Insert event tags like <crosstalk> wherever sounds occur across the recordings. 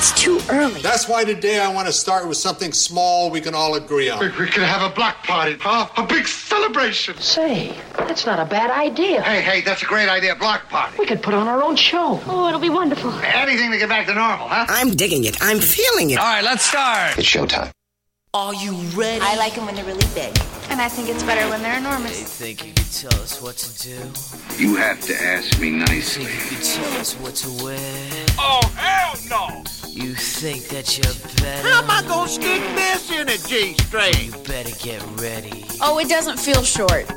Good morning, everyone. It's too early. That's why today I want to start with something small we can all agree on. We could have a block party, huh? A big celebration. Say, that's not a bad idea. Hey, hey, that's a great idea. Block party. We could put on our own show. Oh, it'll be wonderful. Anything to get back to normal, huh? I'm digging it. I'm feeling it. All right, let's start. It's showtime. Are you ready? I like them when they're really big. And I think it's better when they're enormous. think you could tell us what to do? You have to ask me nicely. you could tell us what to wear? Oh, hell no! You think that you're better? How am I gonna stick this in a G string? You better get ready. Oh, it doesn't feel short.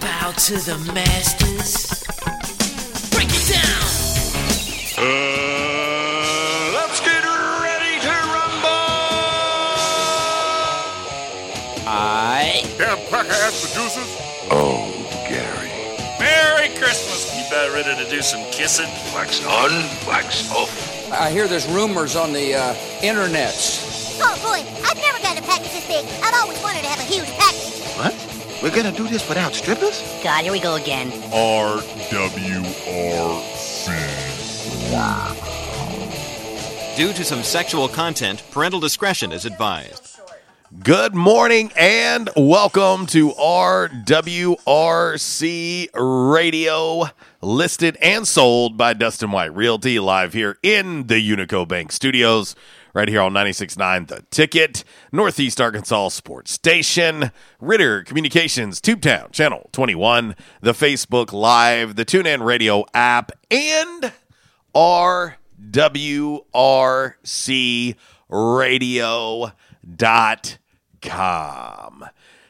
Bow to the masters. Break it down. Uh, let's get ready to rumble! I. Damn cracker-ass producers. Oh, Gary. Merry Christmas. You about ready to do some kissing? Wax on, wax off. I hear there's rumors on the uh, internets. Oh, boy, I've never gotten a package this big. I've always wanted to have a huge package. What? We're gonna do this without strippers? God, here we go again. RWRC. Due to some sexual content, parental discretion is advised. Good morning and welcome to RWRC Radio, listed and sold by Dustin White Realty, live here in the Unico Bank Studios, right here on 96.9 The Ticket, Northeast Arkansas Sports Station, Ritter Communications, Tubetown, Channel 21, the Facebook Live, the TuneIn Radio app, and RWRCRadio.com.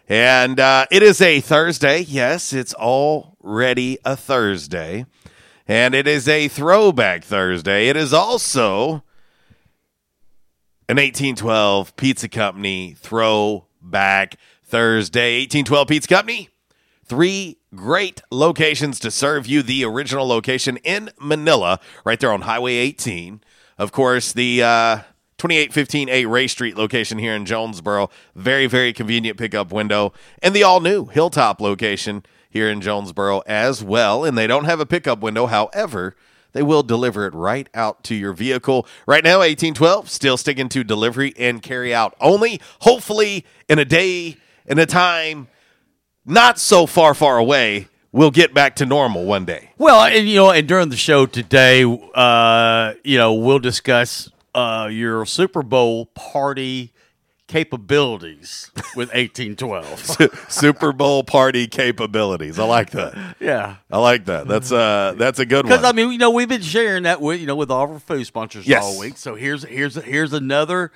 And uh, it is a Thursday. Yes, it's already a Thursday. And it is a throwback Thursday. It is also an 1812 Pizza Company throwback Thursday. 1812 Pizza Company, three great locations to serve you. The original location in Manila, right there on Highway 18. Of course, the uh, 2815A Ray Street location here in Jonesboro. Very, very convenient pickup window. And the all new Hilltop location here in Jonesboro as well. And they don't have a pickup window. However, they will deliver it right out to your vehicle. Right now, 1812, still sticking to delivery and carry out only. Hopefully, in a day, in a time not so far, far away, we'll get back to normal one day. Well, and you know, and during the show today, uh, you know, we'll discuss uh, your Super Bowl party capabilities with 1812. <laughs> Super Bowl party capabilities. I like that. yeah. I like that. That's uh that's a good one. Because I mean, you know, we've been sharing that with you know with all of our food sponsors Yes. all week. So here's here's here's another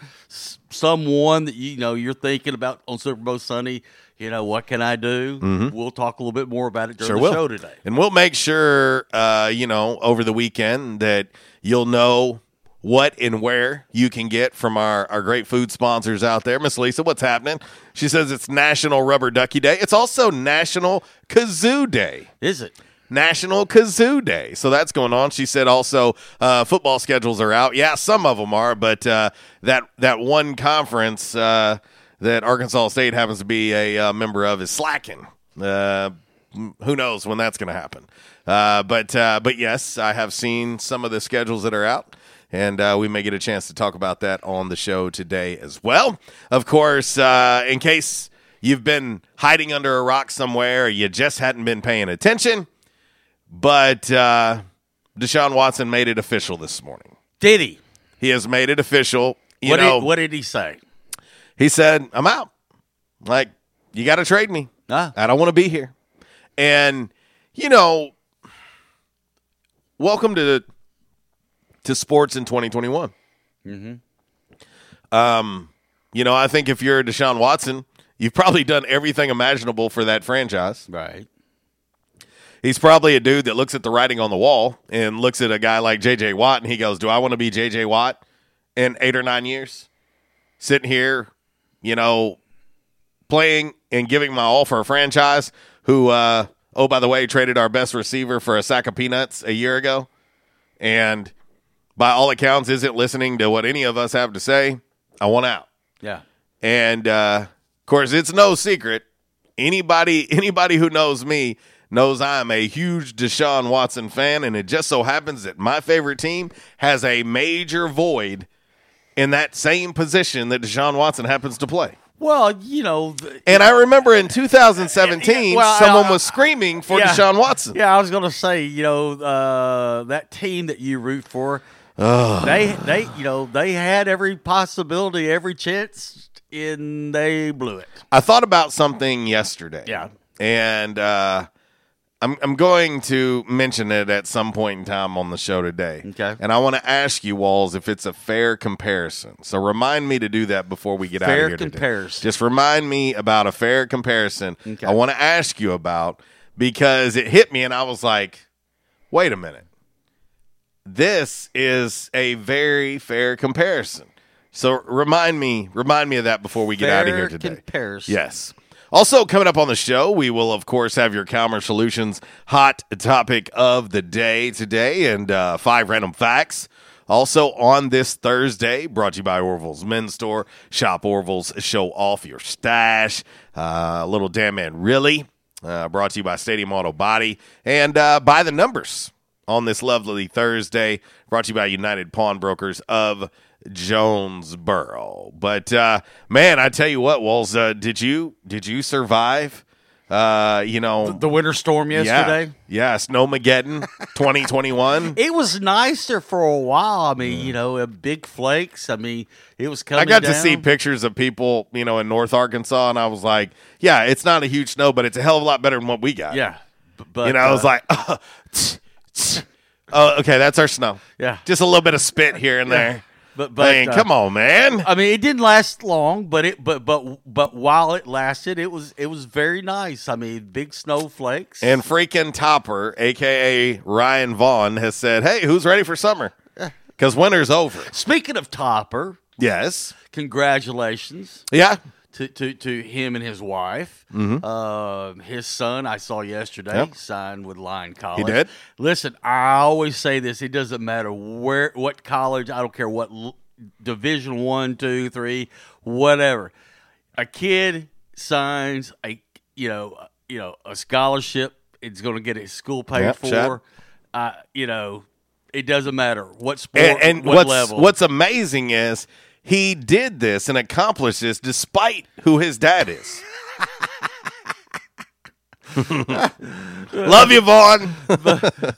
someone that you know you're thinking about on Super Bowl Sunday. You know, what can I do? We'll talk a little bit more about it during Sure the will. show today. And we'll make sure, uh, you know, over the weekend that you'll know what and where you can get from our, our great food sponsors out there. Miss Lisa, what's happening? She says it's National Rubber Ducky Day. It's also National Kazoo Day. Is it? National Kazoo Day. So that's going on. She said also uh, football schedules are out. Yeah, some of them are, but uh, that that one conference uh, that Arkansas State happens to be a uh, member of is slacking. Uh, who knows when that's going to happen. Uh, but uh, but yes, I have seen some of the schedules that are out. And uh, we may get a chance to talk about that on the show today as well. Of course, uh, in case you've been hiding under a rock somewhere you just hadn't been paying attention, but uh, Deshaun Watson made it official this morning. Did he? He has made it official. You what, know, did, what did he say? he said, I'm out. Like, you got to trade me. Ah. I don't want to be here. And, you know, welcome to to sports in 2021. Mm-hmm. Um, you know, I think if you're Deshaun Watson, you've probably done everything imaginable for that franchise. Right. He's probably a dude that looks at the writing on the wall and looks at a guy like J.J. Watt and he goes, Do I want to be J.J. Watt in eight or nine years? Sitting here, you know, playing and giving my all for a franchise who, uh, oh, by the way, traded our best receiver for a sack of peanuts a year ago. And by all accounts, isn't listening to what any of us have to say. I want out. Yeah. And uh, of course, it's no secret. Anybody <laughs> anybody who knows me knows I'm a huge Deshaun Watson fan, and it just so happens that my favorite team has a major void in that same position that Deshaun Watson happens to play. Well, you know, the, And I remember in 2017, Yeah, <laughs> well, someone I- was screaming for yeah. Deshaun Watson. yeah, I was going to say, you know, uh, that team that you root for, they, they, you know, they had every possibility, every chance, and they blew it. I thought about something yesterday. Yeah. And uh, I'm, I'm going to mention it at some point in time on the show today. Okay. And I want to ask you, Walls, if it's a fair comparison. So remind me to do that before we get out of here. today. comparison. Just remind me about a fair comparison. Okay. I want to ask you about because it hit me and I was like, wait a minute. This is a very fair comparison. So remind me, remind me of that before we get out of here today. comparison. Yes. Also, coming up on the show, we will, of course, have your Calmer Solutions hot topic of the day today and uh, five random facts. Also, on this Thursday, brought to you by Orville's Men's Store. Shop Orville's, show off your stash. Uh, little damn man, really. Uh, brought to you by Stadium Auto Body and uh, by the numbers on this lovely Thursday. Brought to you by United Pawnbrokers of Jonesboro. But uh, man, I tell you what, Walls, uh, did you did you survive? Uh, you know The winter storm yesterday. Yeah, yeah Snowmageddon <laughs> 2021. It was nicer for a while. I mean, you know, big flakes. I mean, it was coming. I got to see pictures of people, you know, in North Arkansas, and I was like, "Yeah, it's not a huge snow, but it's a hell of a lot better than what we got." Yeah, but you know, I was uh, like, <laughs> oh, okay, that's our snow. Yeah. just a little bit of spit here and there. But but I mean, uh, come on, man. I mean, it didn't last long, but it but but but while it lasted, it was it was very nice. I mean, big snowflakes. And freaking Topper, aka Ryan Vaughn, has said, "Hey, who's ready for summer? Because winter's over." Speaking of Topper, Yes. congratulations Yeah. To to, to him and his wife. Mhm. Uh, his son, I saw yesterday, Yep. signed with Lyon College. He did? Listen, I always say this: it doesn't matter where, what college. I don't care what l- Division One, two, three, whatever. A kid signs a you know you know a scholarship. It's going to get his school paid Yep, for. Uh, you know, it doesn't matter what sport, And, and what what's level. what's amazing is he did this and accomplished this despite who his dad is. Love you, Vaughn. <laughs>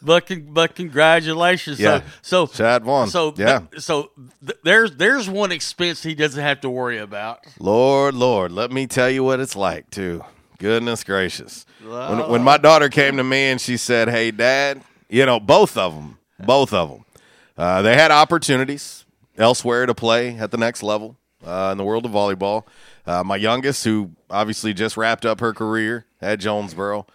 but con- but congratulations. Yeah. So so Chad Vaughn. So Yeah. so th- there's there's one expense he doesn't have to worry about. Lord, Lord, let me tell you what it's like, too. Goodness gracious. When, when my daughter came to me and she said, Hey, dad, you know, both of them, both of them, uh, they had opportunities elsewhere to play at the next level uh, in the world of volleyball. Uh, my youngest, who obviously just wrapped up her career at Jonesboro,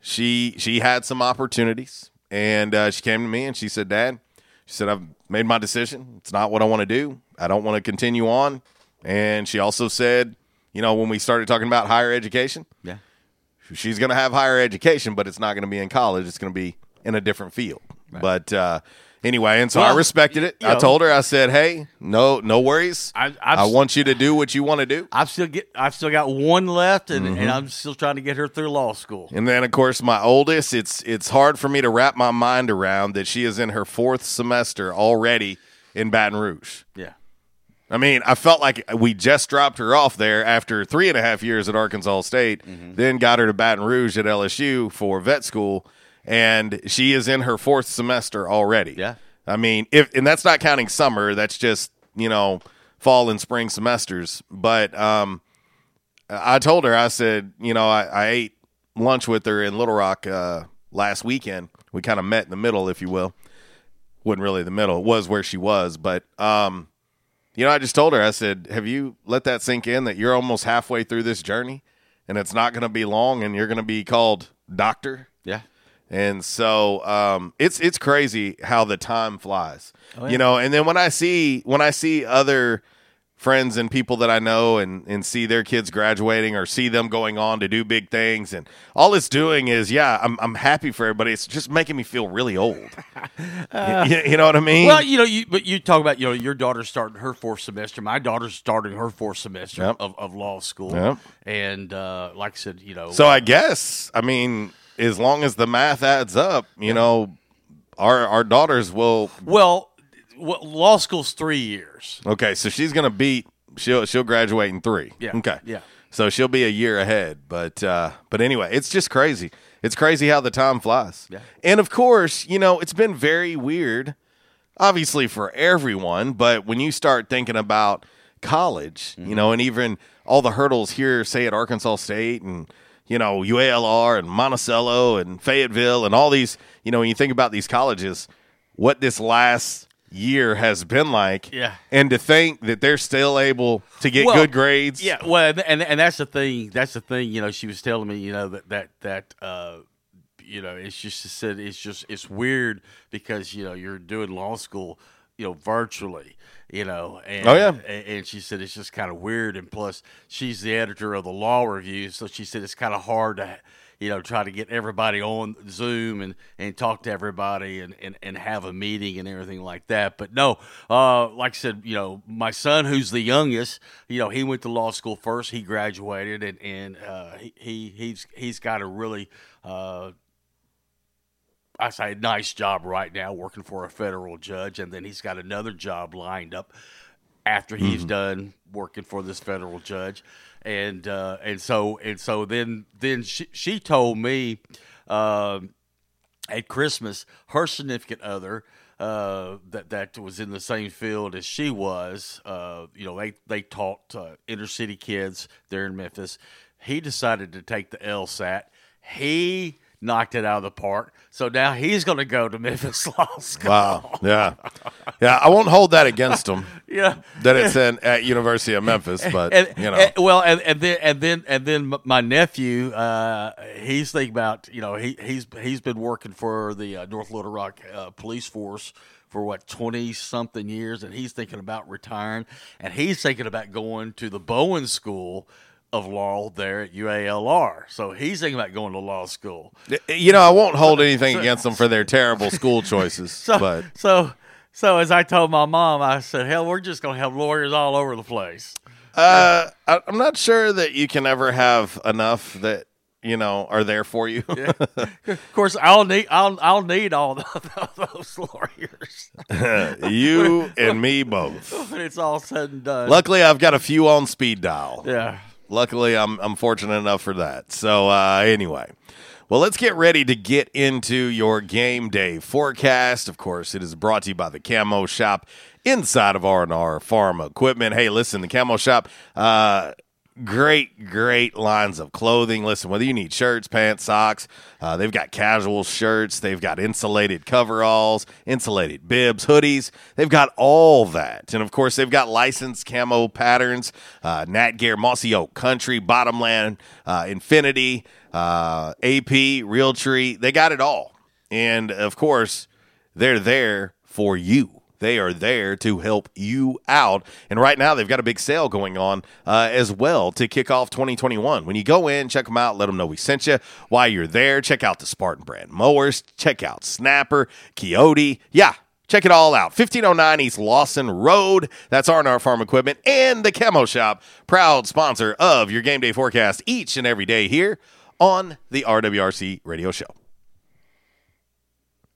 she she had some opportunities, and uh, she came to me and she said, "Dad, she said I've made my decision. It's not what I want to do. I don't want to continue on." And she also said, you know, when we started talking about higher education, Yeah. she's going to have higher education, but it's not going to be in college. It's going to be in a different field. But uh, Anyway, and so I respected it. you I know. told her, I said, "Hey, no, no worries. I- I, want you to do what you want to do." I've still get I've still got one left, and, Mm-hmm. and I'm still trying to get her through law school. And then, of course, my oldest. It's it's hard for me to wrap my mind around that she is in her fourth semester already in Baton Rouge. Yeah. I mean, I felt like we just dropped her off there after three and a half years at Arkansas State, Mm-hmm. then got her to Baton Rouge at LSU for vet school, and she is in her fourth semester already. Yeah. I mean, if and that's not counting summer, that's just you know fall and spring semesters. But um, I told her, I said, you know, I, I ate lunch with her in Little Rock uh, last weekend. We kind of met in the middle, if you will. Wasn't really the middle; it was where she was, but um, you know, I just told her, I said, Have you let that sink in that you're almost halfway through this journey and it's not going to be long and you're going to be called doctor? Yeah. And so um, it's it's crazy how the time flies, Oh, you know. And then when I see when I see other friends and people that I know and and see their kids graduating or see them going on to do big things, and all it's doing is, yeah, I'm I'm happy for everybody. It's just making me feel really old. <laughs> you, you know what I mean? Well, you know, you but you talk about you know your daughter's starting her fourth semester. My daughter's starting her fourth semester Yep. of, of law school. Yep. And uh, like I said, you know, So I guess I mean, as long as the math adds up, you know, our our daughters will. well, well, law school's three years. Okay, so she's gonna beat. She'll she'll graduate in three. Yeah, Okay. yeah. So she'll be a year ahead. But uh, but anyway, it's just crazy. It's crazy how the time flies. Yeah. And of course, you know, it's been very weird, obviously for everyone. But when you start thinking about college, you know, and even all the hurdles here, say at Arkansas State and you know UALR and Monticello and Fayetteville and all these, you know, when you think about these colleges, what this last year has been like, Yeah. and to think that they're still able to get Well, good grades, Yeah, well, and and that's the thing. That's the thing. You know, she was telling me, you know, that that that uh, you know, it's just said it's just it's weird because you know you're doing law school, you know, virtually. You know, and, Oh, yeah. and, and she said it's just kind of weird, and plus she's the editor of the Law Review, so she said it's kind of hard to, you know, try to get everybody on Zoom and, and talk to everybody and, and, and have a meeting and everything like that. But no, uh, like I said, you know, my son, who's the youngest, you know, he went to law school first. He graduated, and and uh, he, he he's he's got a really. Uh, I say nice job right now working for a federal judge, and then he's got another job lined up after he's done working for this federal judge, and uh, and so and so then then she she told me um at Christmas her significant other uh, that that was in the same field as she was. Uh, you know, they they taught uh, inner city kids there in Memphis. He decided to take the LSAT. He knocked it out of the park. So now he's going to go to <laughs> Memphis Law School. Wow. Yeah. Yeah. I won't hold that against him. <laughs> Yeah. That it's in at University of Memphis, but and, you know. and- well, and, and then and then and then my nephew, uh, he's thinking about you know he he's he's been working for the uh, North Little Rock uh, Police Force for what twenty something years, and he's thinking about retiring, and he's thinking about going to the Bowen School of Law there at UALR. So he's thinking about going to law school. you know, I won't hold anything against them for their terrible school <laughs> choices, So but so so as I told my mom, I said, "Hell, we're just going to have lawyers all over the place." uh, I, I'm not sure that you can ever have enough that you know are there for you. Of course, I'll need I'll I'll need all <laughs> those lawyers <laughs> you and me both. when it's all said and done. Luckily, I've got a few on speed dial. yeah. Luckily, I'm I'm fortunate enough for that. So uh, anyway, well, let's get ready to get into your game day forecast. Of course, it is brought to you by the Camo Shop inside of R and R Farm Equipment. Hey, listen, the Camo Shop. Uh, Great, great lines of clothing. Listen, whether you need shirts, pants, socks, uh, they've got casual shirts, they've got insulated coveralls, insulated bibs, hoodies. They've got all that. And of course, they've got licensed camo patterns, uh, Nat Gear, Mossy Oak Country, Bottomland, uh, Infinity, uh, AP, Realtree. They got it all. And of course, they're there for you. They are there to help you out. And right now, they've got a big sale going on uh, as well to kick off 2021. When you go in, check them out, let them know we sent you. While you're there, check out the Spartan brand mowers, check out Snapper, Coyote. Yeah, Check it all out. 1509 East Lawson Road. That's R&R Farm Equipment and the Camo Shop, proud sponsor of your game day forecast each and every day here on the RWRC radio show.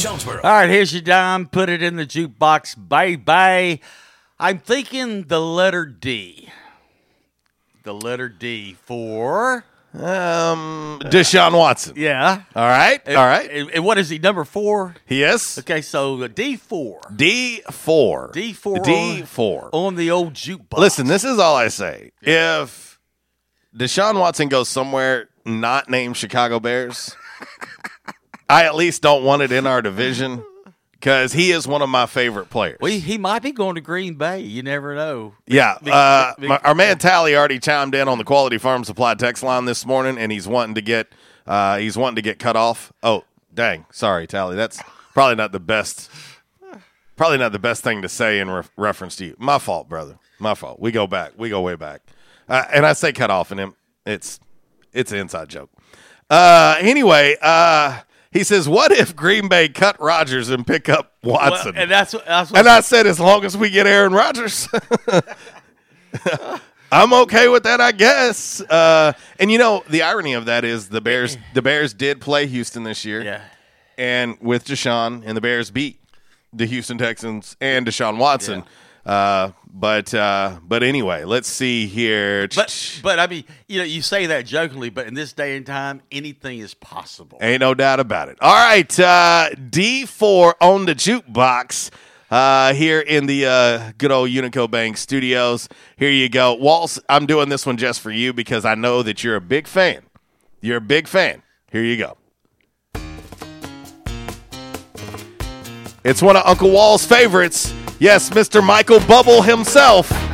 Jonesboro. All right, here's your dime. Put it in the jukebox. Bye bye. I'm thinking the letter D. The letter D for. Um, Deshaun Watson. Yeah. All right. And, all right. And, and what is he? Number four? Yes. Okay, so D four. D four. D four. D four. On the old jukebox. Listen, this is all I say. If Deshaun Watson goes somewhere not named Chicago Bears, I at least don't want it in our division because he is one of my favorite players. Well, he might be going to Green Bay. You never know. Yeah, uh, my- our man Tally already chimed in on the Quality Farm Supply text line this morning, and he's wanting to get uh, he's wanting to get cut off. Oh, dang! Sorry, Tally. That's probably not the best. Probably not the best thing to say in re- reference to you. My fault, brother. My fault. We go back. We go way back. Uh, and I say cut off, and him. It's it's an inside joke. Uh, anyway, uh, he says, "What if Green Bay cut Rodgers and pick up Watson?" Well, and that's what, that's what And I said, as long as we get Aaron Rodgers, <laughs> I'm okay with that, I guess. Uh, and you know, the irony of that is the Bears. <clears throat> The Bears did play Houston this year, yeah. and with Deshaun, and the Bears beat the Houston Texans and Deshaun Watson. Uh, but uh, but anyway, let's see here. But but I mean, you know, you say that jokingly, but in this day and time, anything is possible. Ain't no doubt about it. All right, uh, D4 on the jukebox uh, here in the uh, good old Unico Bank studios. Here you go. Walls, I'm doing this one just for you because I know that you're a big fan. You're a big fan. Here you go. It's one of Uncle Walls' favorites. Yes, Mr. Michael Bublé himself. <laughs>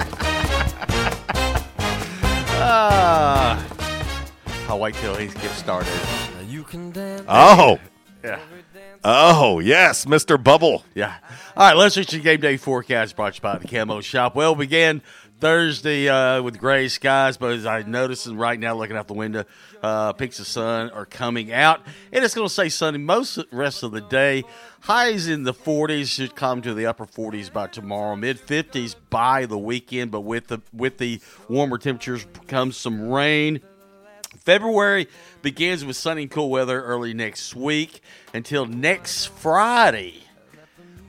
Ah. I'll wait till he gets started. You can dance. Oh. Yeah. Oh, yes, Mr. Bubble. Yeah. All right, let's reach the game day forecast brought to you by the Camo Shop. Well, we began Thursday uh, with gray skies, but as I notice right now looking out the window, uh, peaks of sun are coming out, and it's going to stay sunny most of the rest of the day. Highs in the 40s should come to the upper 40s by tomorrow, mid 50s by the weekend, but with the with the warmer temperatures comes some rain. February begins with sunny and cool weather early next week until next Friday.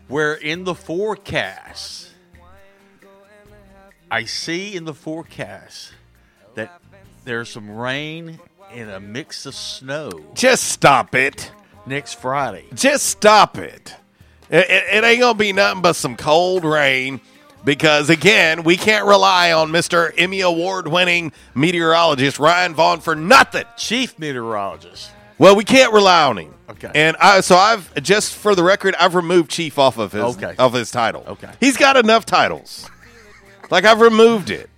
Where in the forecast, I see in the forecast that there's some rain and a mix of snow Just stop it. next Friday. Just stop it. It, it, it ain't gonna be nothing but some cold rain because again, we can't rely on Mr. Emmy Award winning meteorologist Ryan Vaughn for nothing. Chief meteorologist. Well, we can't rely on him. Okay. And I so I've just for the record, I've removed Chief off of his Okay. of his title. Okay. He's got enough titles. Like I've removed it.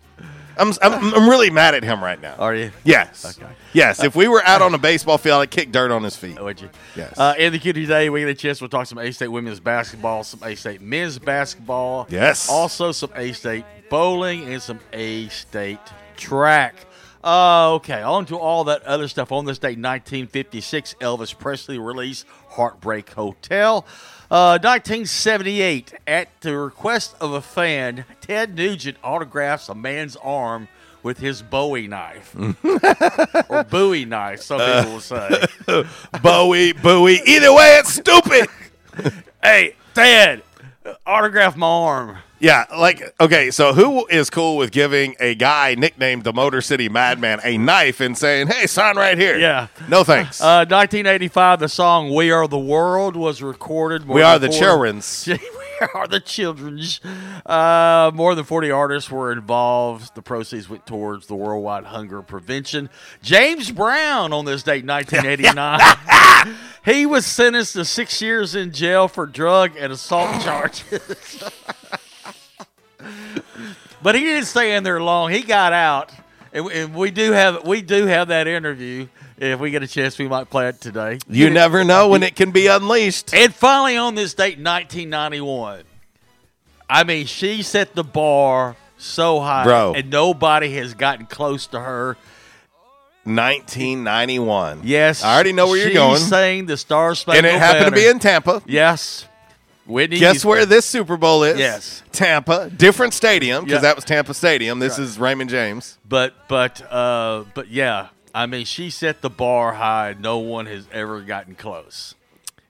I'm, I'm I'm really mad at him right now. Are you? Yes. Okay. Yes. If we were out on a baseball field, I'd kick dirt on his feet. Would you? Yes. Uh, in the cutie today, we get a chance. We'll talk some A State women's basketball, some A State men's basketball. Yes. Also, some A State bowling and some A State track. Uh, okay, on to all that other stuff. On this date, 1956, Elvis Presley released Heartbreak Hotel. Uh, 1978, at the request of a fan, Ted Nugent autographs a man's arm with his Bowie knife. <laughs> or Bowie knife, some people will say. <laughs> Bowie, Bowie. Either way, it's stupid. <laughs> hey, Ted, autograph my arm. Yeah, like okay, so who is cool with giving a guy nicknamed the Motor City Madman a knife and saying, "Hey, sign right here"? Yeah. No thanks. Uh, 1985, the song "We Are the World" was recorded. more we are the children's. <laughs> are the children's. Uh, more than 40 artists were involved. The proceeds went towards the worldwide hunger prevention. James Brown on this date, 1989. <laughs> he was sentenced to six years in jail for drug and assault charges. <laughs> but he didn't stay in there long. He got out. And, and we do have we do have that interview. If we get a chance, we might play it today. You never know when it can be unleashed. And finally, on this date, 1991, I mean, she set the bar so high, Bro. and nobody has gotten close to her. 1991. Yes, I already know where you're going. Saying the Star Spangled, and it happened to be in Tampa. Yes, Whitney. Guess where this Super Bowl is? Yes. Tampa. Different stadium because Yeah. that was Tampa Stadium. This is Raymond James. But but uh, but yeah, I mean, she set the bar high. No one has ever gotten close.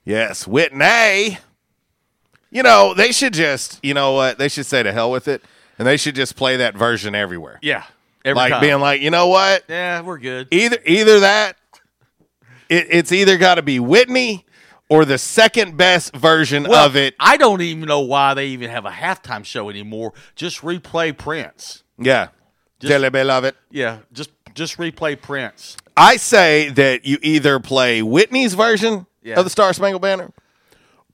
Yes, Whitney. You know, they should just, you know what? They should say to hell with it, and they should just play that version everywhere. Yeah, every like time. being like, you know what? yeah, we're good. Either either that, it, it's either got to be Whitney or the second best version Well, of it. I don't even know why they even have a halftime show anymore. Just replay Prince. Yeah, Just- love it. Yeah, just just replay Prince. I say that you either play Whitney's version Yeah. of the Star Spangled Banner,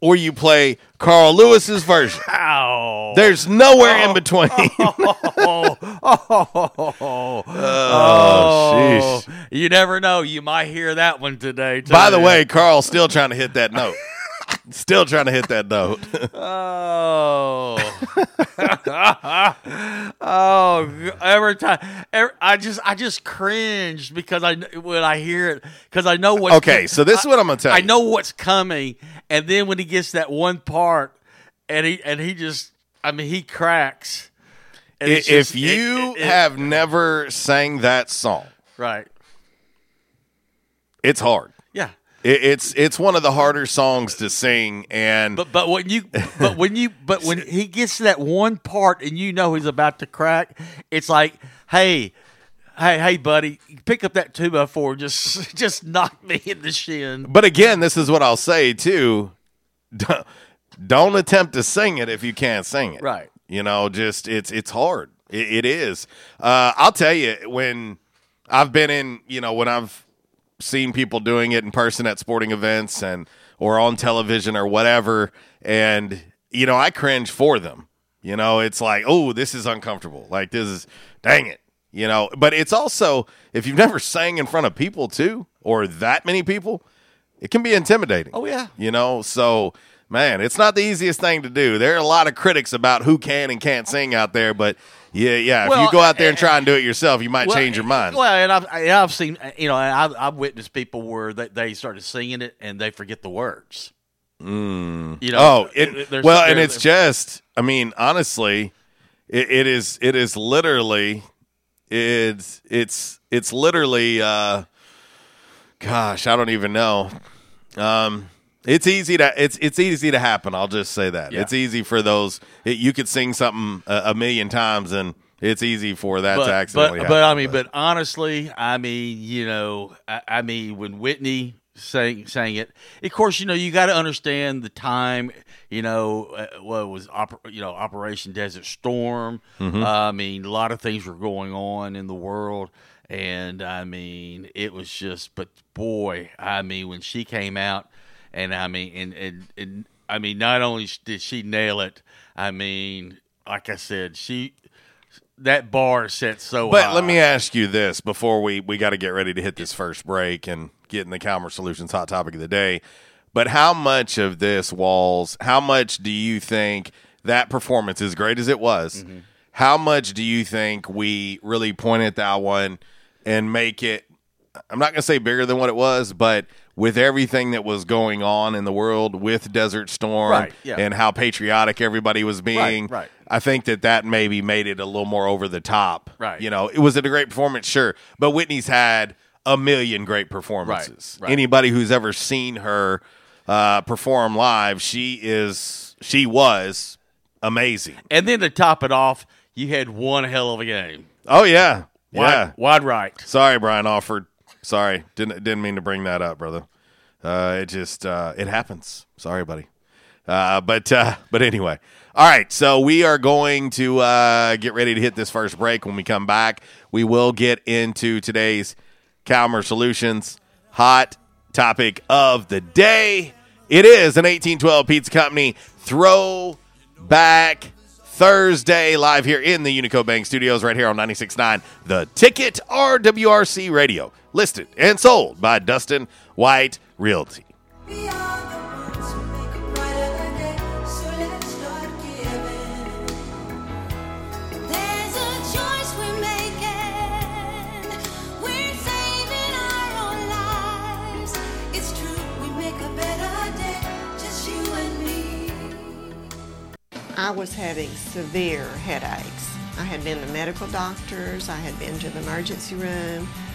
or you play Carl Lewis's version. Ow! There's nowhere in oh. between. <laughs> oh, oh, Oh, sheesh. You never know. You might hear that one today. Too. By the way, Carl's still trying to hit that note. Still trying to hit that note. <laughs> Oh. <laughs> oh, every time every, I just I just cringe because I when I hear it because I know what. Okay, so this is what I'm gonna tell I you. know what's coming, and then when he gets that one part, and he and he just I mean he cracks. And it's if you it- it- it- have never sang that song, right, it's hard. It, it's it's one of the harder songs to sing, and But but when you but when you but when he gets to that one part and you know he's about to crack, it's like, hey, hey, hey, buddy, pick up that two by four, just <laughs> just knock me in the shin. but again, this is what I'll say too. Don't, don't attempt to sing it if you can't sing it. Right. You know, just it's it's hard. It, it is. Uh, I'll tell you when I've been in. You know, when I've seen people doing it in person at sporting events and or on television or whatever, and you know, I cringe for them. You know, it's like, oh, this is uncomfortable. Like this is, dang it. You know, but it's also if you've never sang in front of people too, or that many people, it can be intimidating. Oh yeah, You know, so man, it's not the easiest thing to do. There are a lot of critics about who can and can't sing out there, but yeah, yeah. If you go out there and eh, try and do it yourself, you might Well, change your mind. Well, and I've and I've seen you know, I've, I've witnessed people where they, they started singing it and they forget the words. Mm. You know, oh, it, well, and it's just, I mean, honestly, it, it is, it is literally, it's, it's, it's literally, uh, gosh, I don't even know. Um, it's easy to, it's, it's easy to happen. I'll just say that Yeah. it's easy for those. It, you could sing something a, a million times, and it's easy for that but, to accidentally. but, happen. but I mean, but honestly, I mean, you know, I, I mean, when Whitney sang sang it, of course, you know, you got to understand the time. You know, uh, what was oper- you know Operation Desert Storm. Mhm. Uh, I mean, a lot of things were going on in the world, and I mean, it was just. But boy, I mean, when she came out, and I mean, and and, and I mean, not only did she nail it, I mean, like I said, she that bar set so But high. let me ask you this before we we got to get ready to hit this first break and get in the Calmer Solutions hot topic of the day. But how much of this Walls? How much do you think that performance, as great as it was, Mm-hmm. how much do you think we really point at that one and make it? I'm not going to say bigger than what it was, but with everything that was going on in the world with Desert Storm Right, yeah. and how patriotic everybody was being, right. I think that that maybe made it a little more over the top. Right. You know, it was it a great performance, sure, but Whitney's had a million great performances. Right, right. Anybody who's ever seen her uh, perform live, she is she was amazing. And then to top it off, you had one hell of a game. Oh yeah, Wide, yeah. wide right. Sorry, Brian Alford. Sorry, didn't didn't mean to bring that up, brother. Uh, it just uh, it happens. Sorry, buddy. Uh, but uh, but anyway, all right. So we are going to uh, get ready to hit this first break. When we come back, we will get into today's Calmer Solutions hot topic of the day. It is an 1812 Pizza Company throwback Thursday live here in the Unico Bank Studios, right here on 96.9 The Ticket RWRC Radio, listed and sold by Dustin White Realty. There's a choice we're making. We're saving our own lives. It's true, we make a better day, just you and me. I was having severe headaches. I had been to medical doctors, I had been to the emergency room.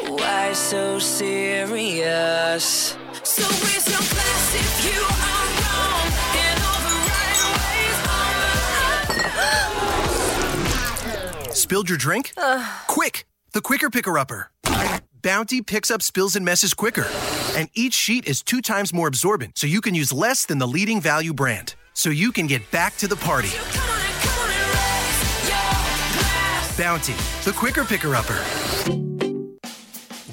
Why so serious? So raise your glass if you are wrong in all the right ways. Spilled your drink? Uh. Quick! The Quicker Picker Upper. Bounty picks up spills and messes quicker. And each sheet is two times more absorbent, so you can use less than the leading value brand. So you can get back to the party. Bounty, the Quicker Picker Upper.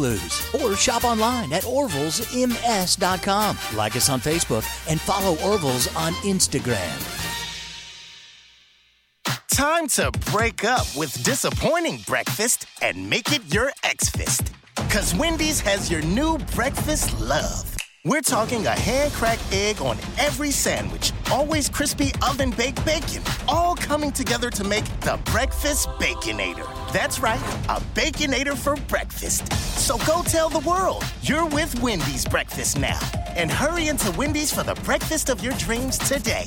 Blues. Or shop online at orvilsms.com. Like us on Facebook and follow Orville's on Instagram. Time to break up with disappointing breakfast and make it your X-Fist. Cause Wendy's has your new breakfast love. We're talking a hand-cracked egg on every sandwich, always crispy oven-baked bacon, all coming together to make the Breakfast Baconator. That's right, a Baconator for breakfast. So go tell the world you're with Wendy's breakfast now. And hurry into Wendy's for the breakfast of your dreams today.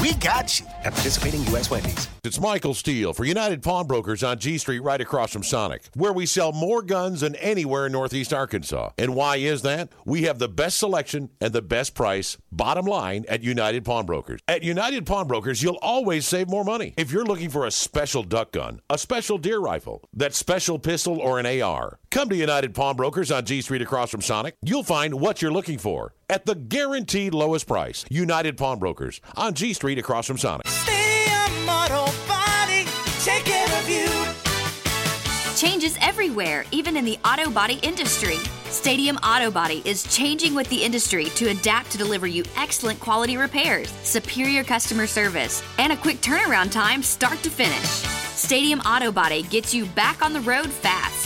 We got you. At participating U.S. Wendy's. It's Michael Steele for United Pawnbrokers on G Street right across from Sonic, where we sell more guns than anywhere in Northeast Arkansas. And why is that? We have the best selection and the best price, bottom line, at United Pawnbrokers. At United Pawnbrokers, you'll always save more money. If you're looking for a special duck gun, a special deer rifle, that special pistol, or an AR, come to United Pawnbrokers on G Street across from Sonic. You'll find what you're looking for at the guaranteed lowest price. United Pawnbrokers on G Street across from Sonic. Stadium Auto Body, take care of you. Changes everywhere, even in the auto body industry. Stadium Auto Body is changing with the industry to adapt to deliver you excellent quality repairs, superior customer service, and a quick turnaround time start to finish. Stadium Auto Body gets you back on the road fast.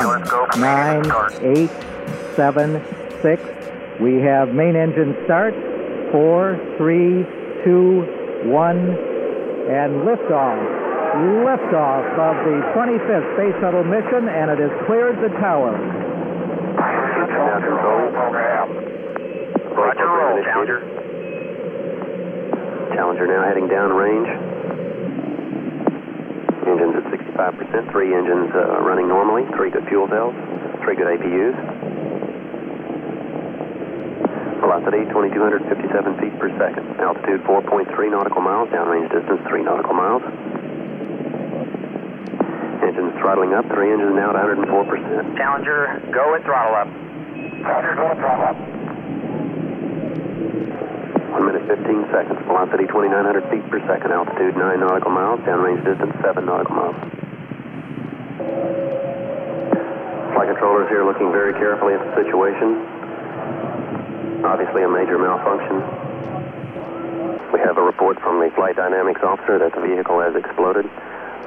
10, 9, 8, 7, 6. We have main engine start. 4, 3, 2, 1, and liftoff. Liftoff of the 25th Space Shuttle mission, and it has cleared the tower. Roger, roll, Challenger. Challenger now heading downrange. Engines at 65%, three engines uh, running normally, three good fuel cells, three good APUs. Velocity 2,257 feet per second. Altitude 4.3 nautical miles, downrange distance 3 nautical miles. Engines throttling up, three engines now at 104%. Challenger, go at throttle up. Challenger, go at throttle up. 1 minute 15 seconds. Velocity 2,900 feet per second. Altitude 9 nautical miles. Downrange distance 7 nautical miles. Flight controllers here looking very carefully at the situation. Obviously a major malfunction. We have a report from the flight dynamics officer that the vehicle has exploded.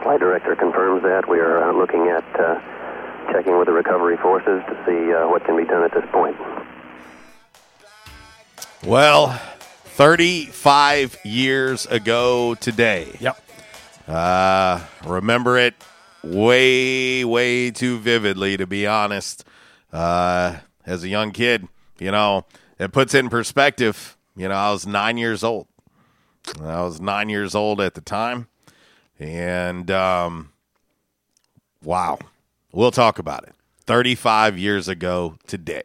Flight director confirms that. We are uh, looking at uh, checking with the recovery forces to see uh, what can be done at this point. Well, 35 years ago today. Yep. Uh, remember it way, way too vividly, to be honest. Uh, as a young kid, you know, it puts it in perspective. You know, I was nine years old. I was nine years old at the time. And, um, wow. We'll talk about it. 35 years ago today.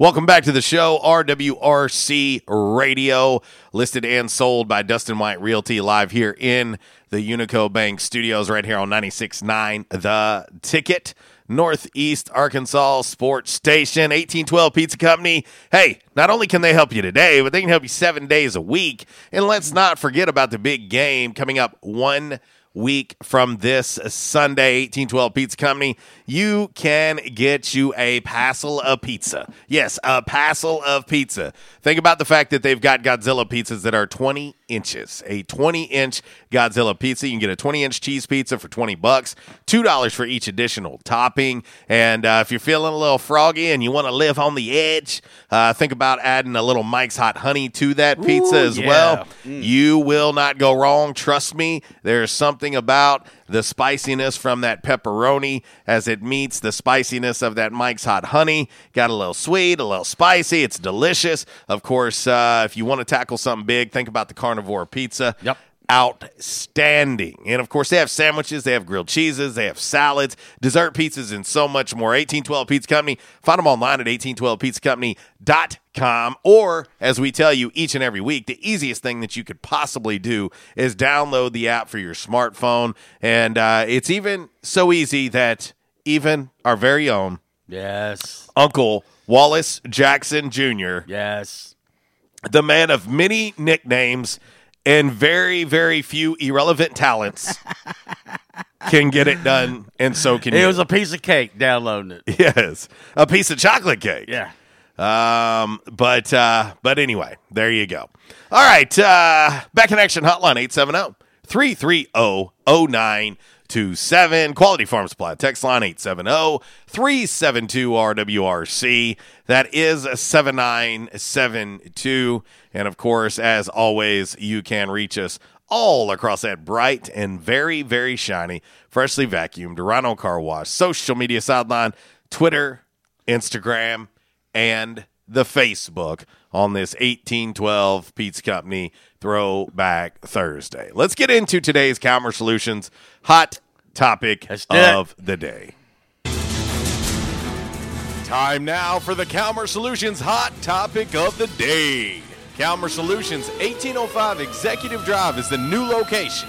Welcome back to the show, RWRC Radio, listed and sold by Dustin White Realty, live here in the Unico Bank studios, right here on 96.9 The Ticket, Northeast Arkansas Sports Station, 1812 Pizza Company. Hey, not only can they help you today, but they can help you seven days a week. And let's not forget about the big game coming up one week from this Sunday, 1812 Pizza Company. You can get you a passel of pizza. Yes, a passel of pizza. Think about the fact that they've got Godzilla pizzas that are 20 inches. A 20 inch Godzilla pizza. You can get a 20 inch cheese pizza for 20 bucks, $2 for each additional topping. And uh, if you're feeling a little froggy and you want to live on the edge, uh, think about adding a little Mike's Hot Honey to that pizza Ooh, as yeah. well. You will not go wrong. Trust me, there's something about the spiciness from that pepperoni as it meets the spiciness of that Mike's Hot Honey. Got a little sweet, a little spicy. It's delicious. Of course, uh, if you want to tackle something big, think about the carnivore pizza. Yep. Outstanding. And of course, they have sandwiches, they have grilled cheeses, they have salads, dessert pizzas, and so much more. 1812 Pizza Company. Find them online at 1812pizzacompany.com. Or, as we tell you each and every week, the easiest thing that you could possibly do is download the app for your smartphone. And uh, it's even so easy that even our very own Yes. Uncle Wallace Jackson Jr. Yes. The man of many nicknames and very, very few irrelevant talents can get it done, and so can you. It you. was a piece of cake downloading it. yes, a piece of chocolate cake. Yeah. Um, but uh, but anyway, there you go. All right, uh, back in action hotline 870 330 0927. Quality Farm Supply text line 870 372 RWRC. That is 7972. And of course, as always, you can reach us all across that bright and very, very shiny, freshly vacuumed Rhino Car Wash social media sideline, Twitter, Instagram, and the Facebook on this 1812 Pizza Company Throwback Thursday. Let's get into today's Calmer Solutions hot topic it. of the day. Time now for the Calmer Solutions hot topic of the day. Calmer Solutions 1805 Executive Drive is the new location.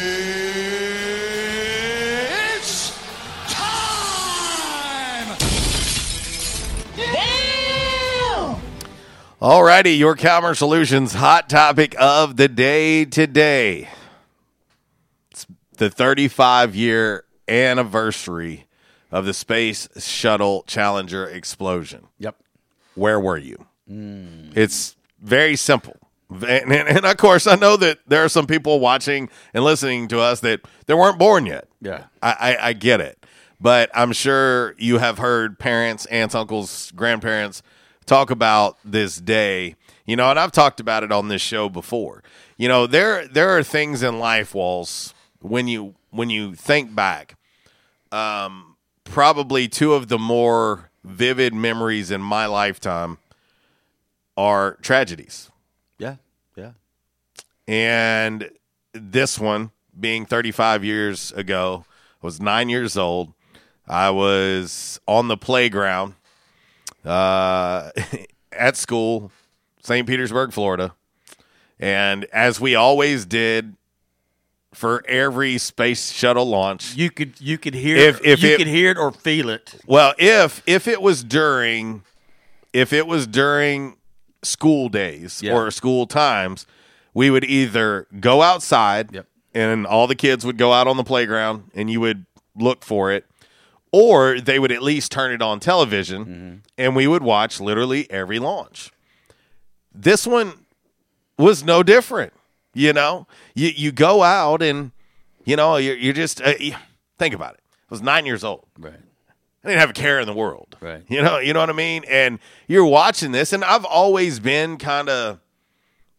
Alrighty, your Calmer Solutions hot topic of the day today. It's the 35 year anniversary of the Space Shuttle Challenger explosion. Yep. Where were you? Hmm. It's very simple. And, and, and of course, I know that there are some people watching and listening to us that, that weren't born yet. Yeah. I, I, I get it. But I'm sure you have heard parents, aunts, uncles, grandparents talk about this day. You know, and I've talked about it on this show before. You know, there there are things in life, Walls, when you when you think back, um, probably two of the more vivid memories in my lifetime are tragedies. Yeah. Yeah. And this one being 35 years ago, I was nine years old. I was on the playground uh, <laughs> at school, St. Petersburg, Florida. And as we always did for every space shuttle launch, You could you could hear If- if you it- could hear it or feel it. well, if if it was during if it was during school days Yeah. or school times, we would either go outside and all the kids would go out on the playground and you would look for it, or they would at least turn it on television Mm-hmm. and we would watch literally every launch. This one was no different. You know, you you go out and you know you're, you're just uh, you- think about it. I was nine years old. Right. I didn't have a care in the world. Right. You know, you know what I mean? And you're watching this, and I've always been kind of,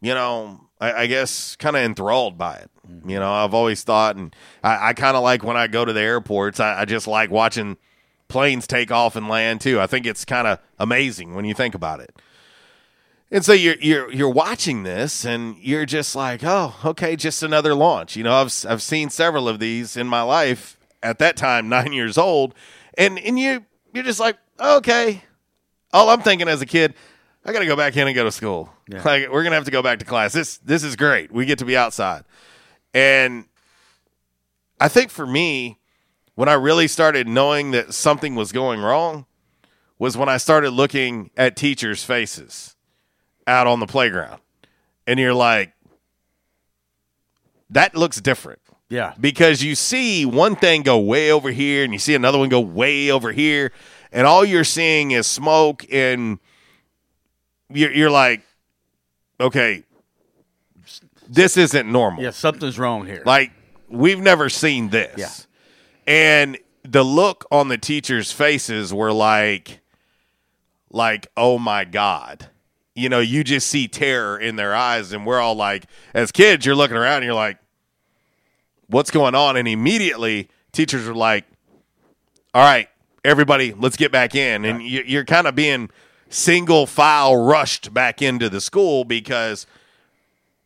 you know, I, I guess kind of enthralled by it. Mm-hmm. You know, I've always thought, and I, I kind of like when I go to the airports, I, I just like watching planes take off and land too. I think it's kind of amazing when you think about it. And so you're you're you're watching this, and you're just like, oh, okay, just another launch. You know, I've I've seen several of these in my life. At that time, <laughs> nine years old, and and you you're just like, okay. All I'm thinking as a kid, I got to go back in and go to school. Like we're gonna have to go back to class. This this is great. We get to be outside, and I think for me, when I really started knowing that something was going wrong was when I started looking at teachers' faces out on the playground. And you're like, that looks different. Yeah. Because you see one thing go way over here and you see another one go way over here, and all you're seeing is smoke, and you're, you're like, okay, this isn't normal. Yeah, something's wrong here. Like, we've never seen this. Yeah. And the look on the teachers' faces were like, like, oh my God. You know, you just see terror in their eyes, and we're all like, as kids, you're looking around and you're like, what's going on? And immediately, teachers are like, all right, everybody, let's get back in. And you- you're kind of being single file rushed back into the school because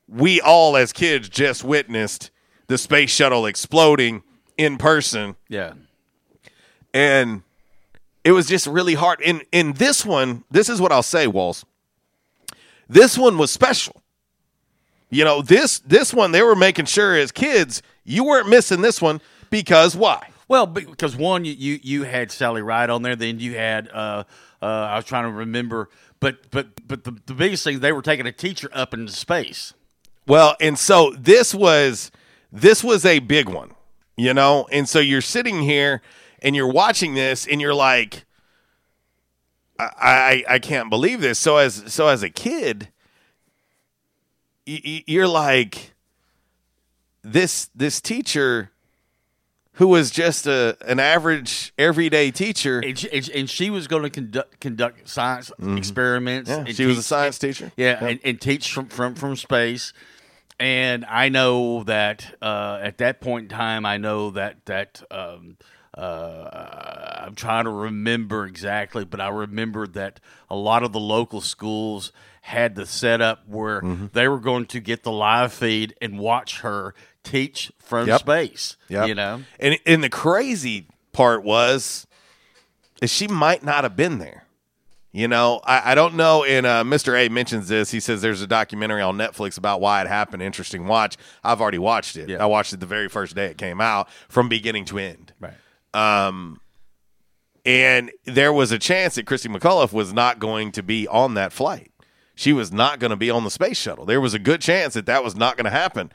we all, as kids, just witnessed the space shuttle exploding in person Yeah. and it was just really hard. In in this one, this is what I'll say, Walls. This one was special. You know, this this one they were making sure as kids you weren't missing this one because why? Well, because one, you, you you had Sally Ride on there, then you had uh, uh, I was trying to remember, but but but the, the biggest thing they were taking a teacher up into space. Well, and so this was this was a big one, you know? And so you're sitting here and you're watching this and you're like I I, I can't believe this. So as so as a kid you're like this this teacher who was just a an average everyday teacher and she, and she- was going to conduct conduct science Mhm. experiments. Yeah, she was a science teacher. Yeah, Yeah. And, and teach from, from from space. And I know that uh, at that point in time, I know that that um, uh, I'm trying to remember exactly, but I remember that a lot of the local schools had the setup where Mm-hmm. they were going to get the live feed and watch her teach from Yep. space. Yep. You know, And and the crazy part was is she might not have been there. You know, I, I don't know. And uh, Mr. A mentions this. He says there's a documentary on Netflix about why it happened. Interesting watch. I've already watched it. I watched it the very first day it came out from beginning to end. Right. Um, and there was a chance that Christa McAuliffe was not going to be on that flight. She was not going to be on the space shuttle. There was a good chance that that was not going to happen.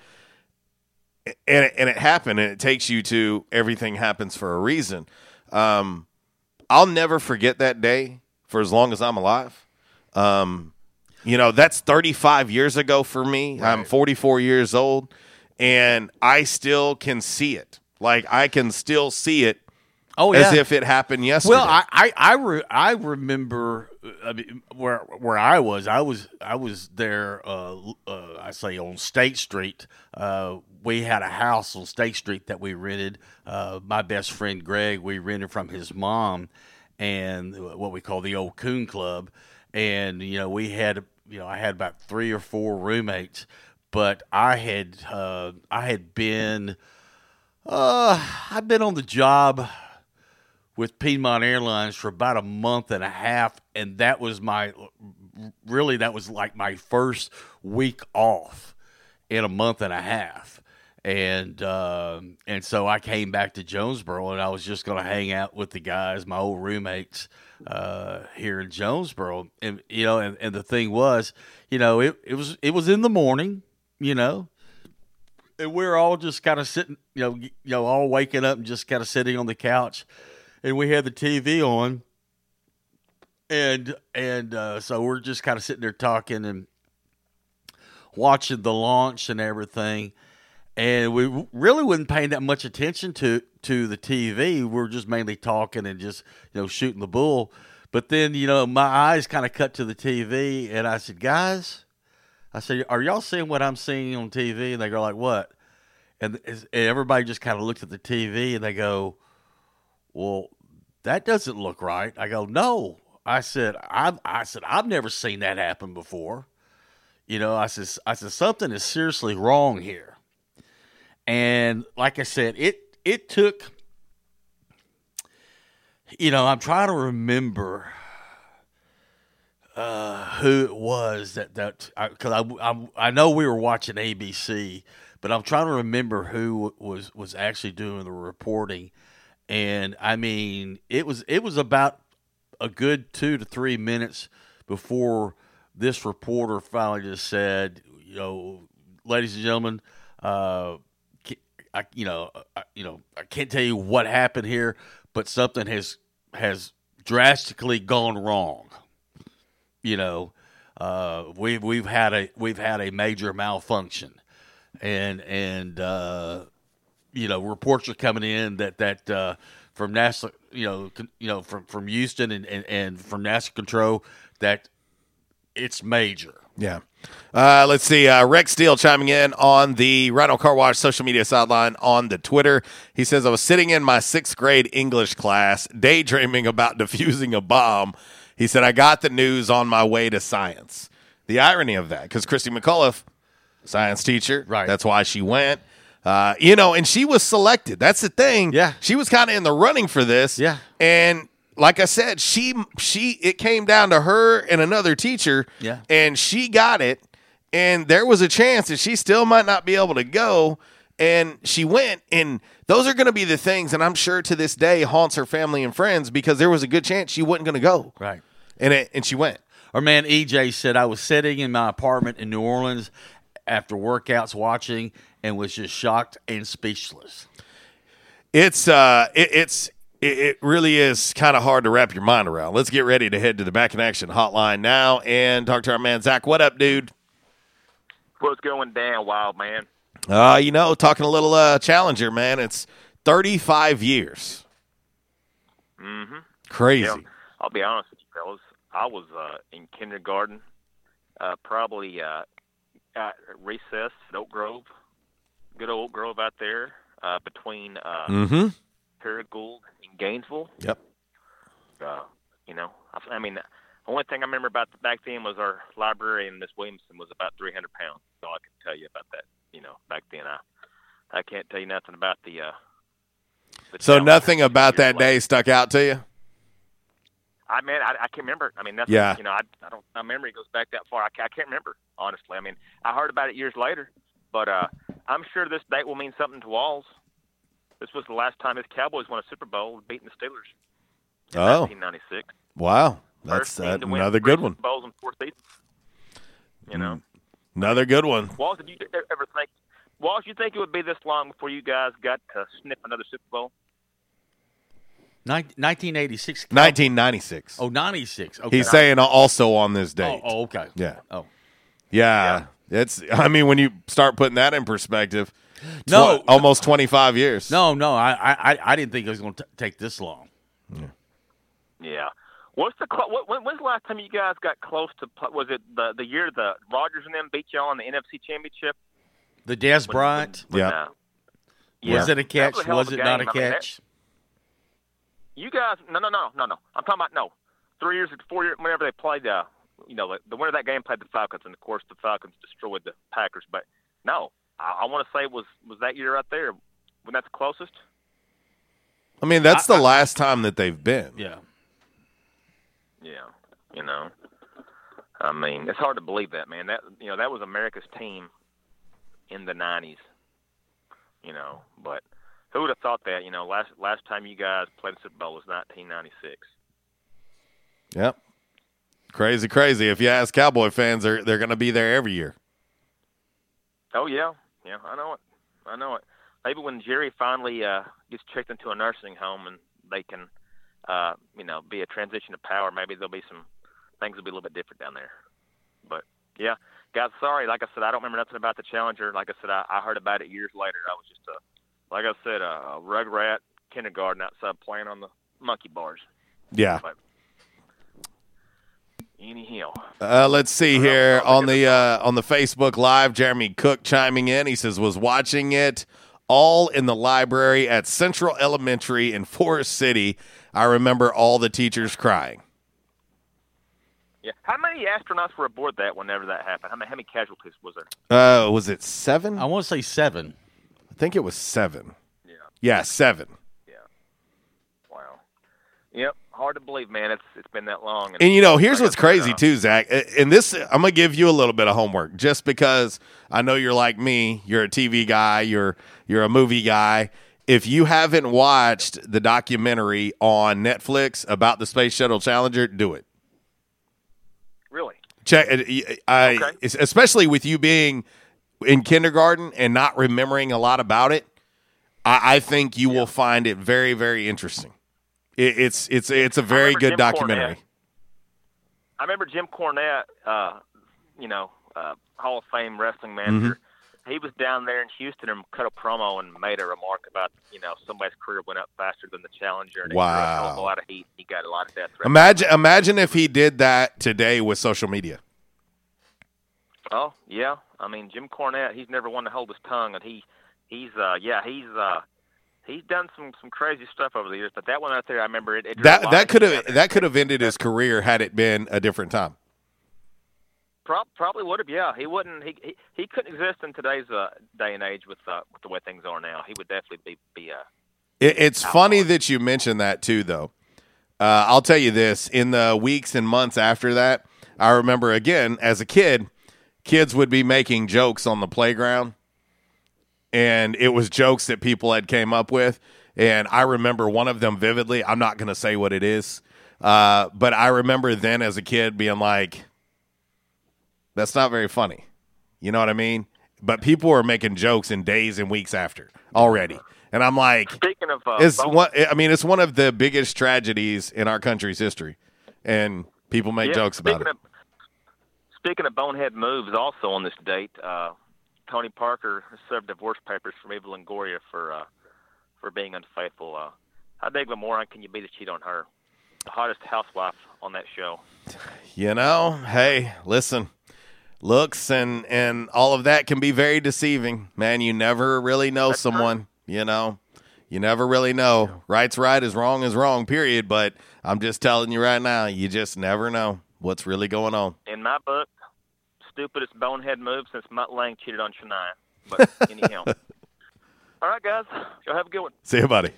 And it, and it happened, and it takes you to everything happens for a reason. Um, I'll never forget that day for as long as I'm alive. Um, you know, that's 35 years ago for me. I'm 44 years old, and I still can see it. Like I can still see it. Oh, yeah. as if it happened yesterday. Well, I I I, re- I remember uh, I mean, where where I was. I was I was there. Uh, uh, I say on State Street. Uh, we had a house on State Street that we rented. Uh, my best friend Greg, we rented from his mom, and what we call the old Coon Club. And you know, we had you know I had about three or four roommates, but I had uh, I had been. Uh, I've been on the job with Piedmont Airlines for about a month and a half, and that was my really that was like my first week off in a month and a half. And um and so I came back to Jonesboro, and I was just going to hang out with the guys, my old roommates uh, here in Jonesboro. And you know, and, and the thing was, you know, it, it was it was in the morning, you know, and we are all just kind of sitting, you know, you know, all waking up and just kind of sitting on the couch, and we had the TV on, and and uh, so we're just kind of sitting there talking and watching the launch and everything, and we really wasn't paying that much attention to to the TV. We were just mainly talking and just you know shooting the bull. But then you know my eyes kind of cut to the TV, and I said, guys. I said, "Are y'all seeing what I'm seeing on TV?" And they go, "Like what?" And, and everybody just kind of looked at the TV and they go, "Well, that doesn't look right." I go, "No." I said, "I've," I said, "I've never seen that happen before." You know, I said, "I said something is seriously wrong here." And like I said, it it took. You know, I'm trying to remember uh, who it was that that because I, I I know we were watching ABC, but I'm trying to remember who was was actually doing the reporting, and I mean, it was it was about a good two to three minutes before this reporter finally just said, you know, ladies and gentlemen, uh, I, you know, I, you know, I can't tell you what happened here, but something has has drastically gone wrong. You know, uh, we've we've had a we've had a major malfunction, and and uh, you know reports are coming in that that uh, from NASA, you know, con- you know from from Houston and, and, and from NASA control that it's major. Yeah. Uh, let's see. Uh, Rex Steele chiming in on the Rhino Car Wash social media sideline on the Twitter. He says, I was sitting in my sixth grade English class, daydreaming about <laughs> defusing a bomb. He said, I got the news on my way to science. The irony of that, because Christa McAuliffe, science teacher, right? That's why she went. Uh, you know, and she was selected. That's the thing. Yeah. She was kind of in the running for this. Yeah. And like I said, she she it came down to her and another teacher. Yeah. And she got it. And there was a chance that she still might not be able to go. And she went. And those are going to be the things. And I'm sure to this day haunts her family and friends because there was a good chance she wasn't going to go. Right. And it, and she went. Our man EJ said, I was sitting in my apartment in New Orleans after workouts watching and was just shocked and speechless. It's uh, it, it's it, it really is kind of hard to wrap your mind around. Let's get ready to head to the back in action hotline now and talk to our man Zach. What up, dude? What's going down, wild man? Uh, you know, talking a little uh, challenger, man. It's 35 years. Mm-hmm. Crazy. Yeah, I'll be honest with you, fellas. I was uh, in kindergarten, uh, probably uh, at recess at Oak Grove, good old Oak Grove out there, uh, between uh, Mm-hmm. Paragould Gainesville. Yep. Uh, you know, I, I mean, the only thing I remember about the, back then was our librarian, Miss Williamson, was about 300 pounds. That's all I can tell you about that. You know, back then I I can't tell you nothing about the. Uh, the So nothing about that day stuck out to you? I mean, I, I can't remember. I mean, that's Yeah. you know, I, I don't. My memory goes back that far. I, I can't remember honestly. I mean, I heard about it years later, but uh, I'm sure this date will mean something to Walls. This was the last time his Cowboys won a Super Bowl, beating the Steelers in Oh. 1996. Wow. That's First uh, another good one. Bowls in four seasons. You know, Another good one. Walls, did you ever think? Walls, you think it would be this long before you guys got to sniff another Super Bowl? 1986. 1996. Oh, 96. Okay. He's saying also on this date. Oh, oh, okay. Yeah. Oh. Yeah. It's I mean when you start putting that in perspective, No. tw- almost 25 years. No, no, I, I, I didn't think it was going to take this long. Yeah. yeah. What's the cl- what, when, when's the last time you guys got close to? pl- Was it the the year the Rodgers and them beat y'all in the NFC Championship? The Dez Bryant. when, uh, Was it a catch? was a Was it a not a game. I mean, catch? You guys, no, no, no, no, no. I'm talking about no. Three years, four years, whenever they played, uh, you know, the, the winner of that game played the Falcons, and of course the Falcons destroyed the Packers. But no, I, I want to say was was that year right there when that's the closest. I mean that's the last time that they've been. Yeah. Yeah, you know, I mean, it's hard to believe that, man. That you know, that was America's team in the '90s. You know, but who would have thought that? You know, last last time you guys played the Super Bowl was 1996. Yep. Crazy, crazy. If you ask Cowboy fans, they're they're going to be there every year. Oh yeah, yeah, I know it. I know it. Maybe when Jerry finally uh, gets checked into a nursing home and they can, uh, you know, be a transition of power, maybe there'll be some things will be a little bit different down there. But yeah, guys, sorry. Like I said, I don't remember nothing about the Challenger. Like I said, I, I heard about it years later. I was just a, like I said, a, a rug rat kindergarten outside playing on the monkey bars. Yeah. But anyhow, Uh, let's see here on the uh, on the Facebook Live. Jeremy Cook chiming in. He says was watching it all in the library at Central Elementary in Forest City. I remember all the teachers crying. yeah. How many astronauts were aboard that whenever that happened? How many, how many casualties was there? Uh, was it seven? I want to say seven. I think it was seven. Yeah. Yeah, seven. Yeah. Wow. Yep. Hard to believe, man. It's it's been that long. And you know, here's what's crazy uh, too, Zach. And this, I'm gonna give you a little bit of homework, just because I know you're like me. You're a TV guy. You're you're a movie guy. if you haven't watched the documentary on Netflix about the Space Shuttle Challenger, do it. Really? Check. I, especially with you being in kindergarten and not remembering a lot about it. I, I think you will find it very, very interesting. It, it's it's it's a very good Jim documentary. Cornette. I remember Jim Cornette, uh, you know, uh, Hall of Fame wrestling manager. Mm-hmm. He was down there in Houston and cut a promo and made a remark about, you know, somebody's career went up faster than the Challenger. And Wow. threw a hell of a lot of heat. He got a lot of death threats. Imagine imagine if he did that today with social media. Oh yeah, I mean Jim Cornette. He's never one to hold his tongue, and he, he's uh, yeah, he's uh, he's done some some crazy stuff over the years. But that one out there, I remember it. it That that could have that could have ended his career had it been a different time. Prob- probably would have. Yeah, he wouldn't. He, he he couldn't exist in today's uh, day and age with uh, with the way things are now. He would definitely be be uh, It, it's funny that you mentioned that too, though. Uh, I'll tell you this: in the weeks and months after that, I remember again as a kid, kids would be making jokes on the playground, and it was jokes that people had came up with. And I remember one of them vividly. I'm not going to say what it is, uh, but I remember then as a kid being like, "That's not very funny." You know what I mean? But people were making jokes in days and weeks after already. And I'm like, Speaking of, uh, it's one. I mean, it's one of the biggest tragedies in our country's history, and people make Yeah, jokes about it. Of, speaking of bonehead moves, also on this date, uh, Tony Parker served divorce papers from Eva Longoria for uh, for being unfaithful. Uh, how big of a moron can you be to cheat on her? The hottest housewife on that show. You know, hey, listen, looks and and all of that can be very deceiving, man. You never really know someone. You know, you never really know. Right's right, is wrong is wrong. Period. But I'm just telling you right now, you just never know what's really going on. In my book, stupidest bonehead move since Mutt Lange cheated on Shania. But <laughs> anyhow. All right, guys. Y'all have a good one. See you, buddy.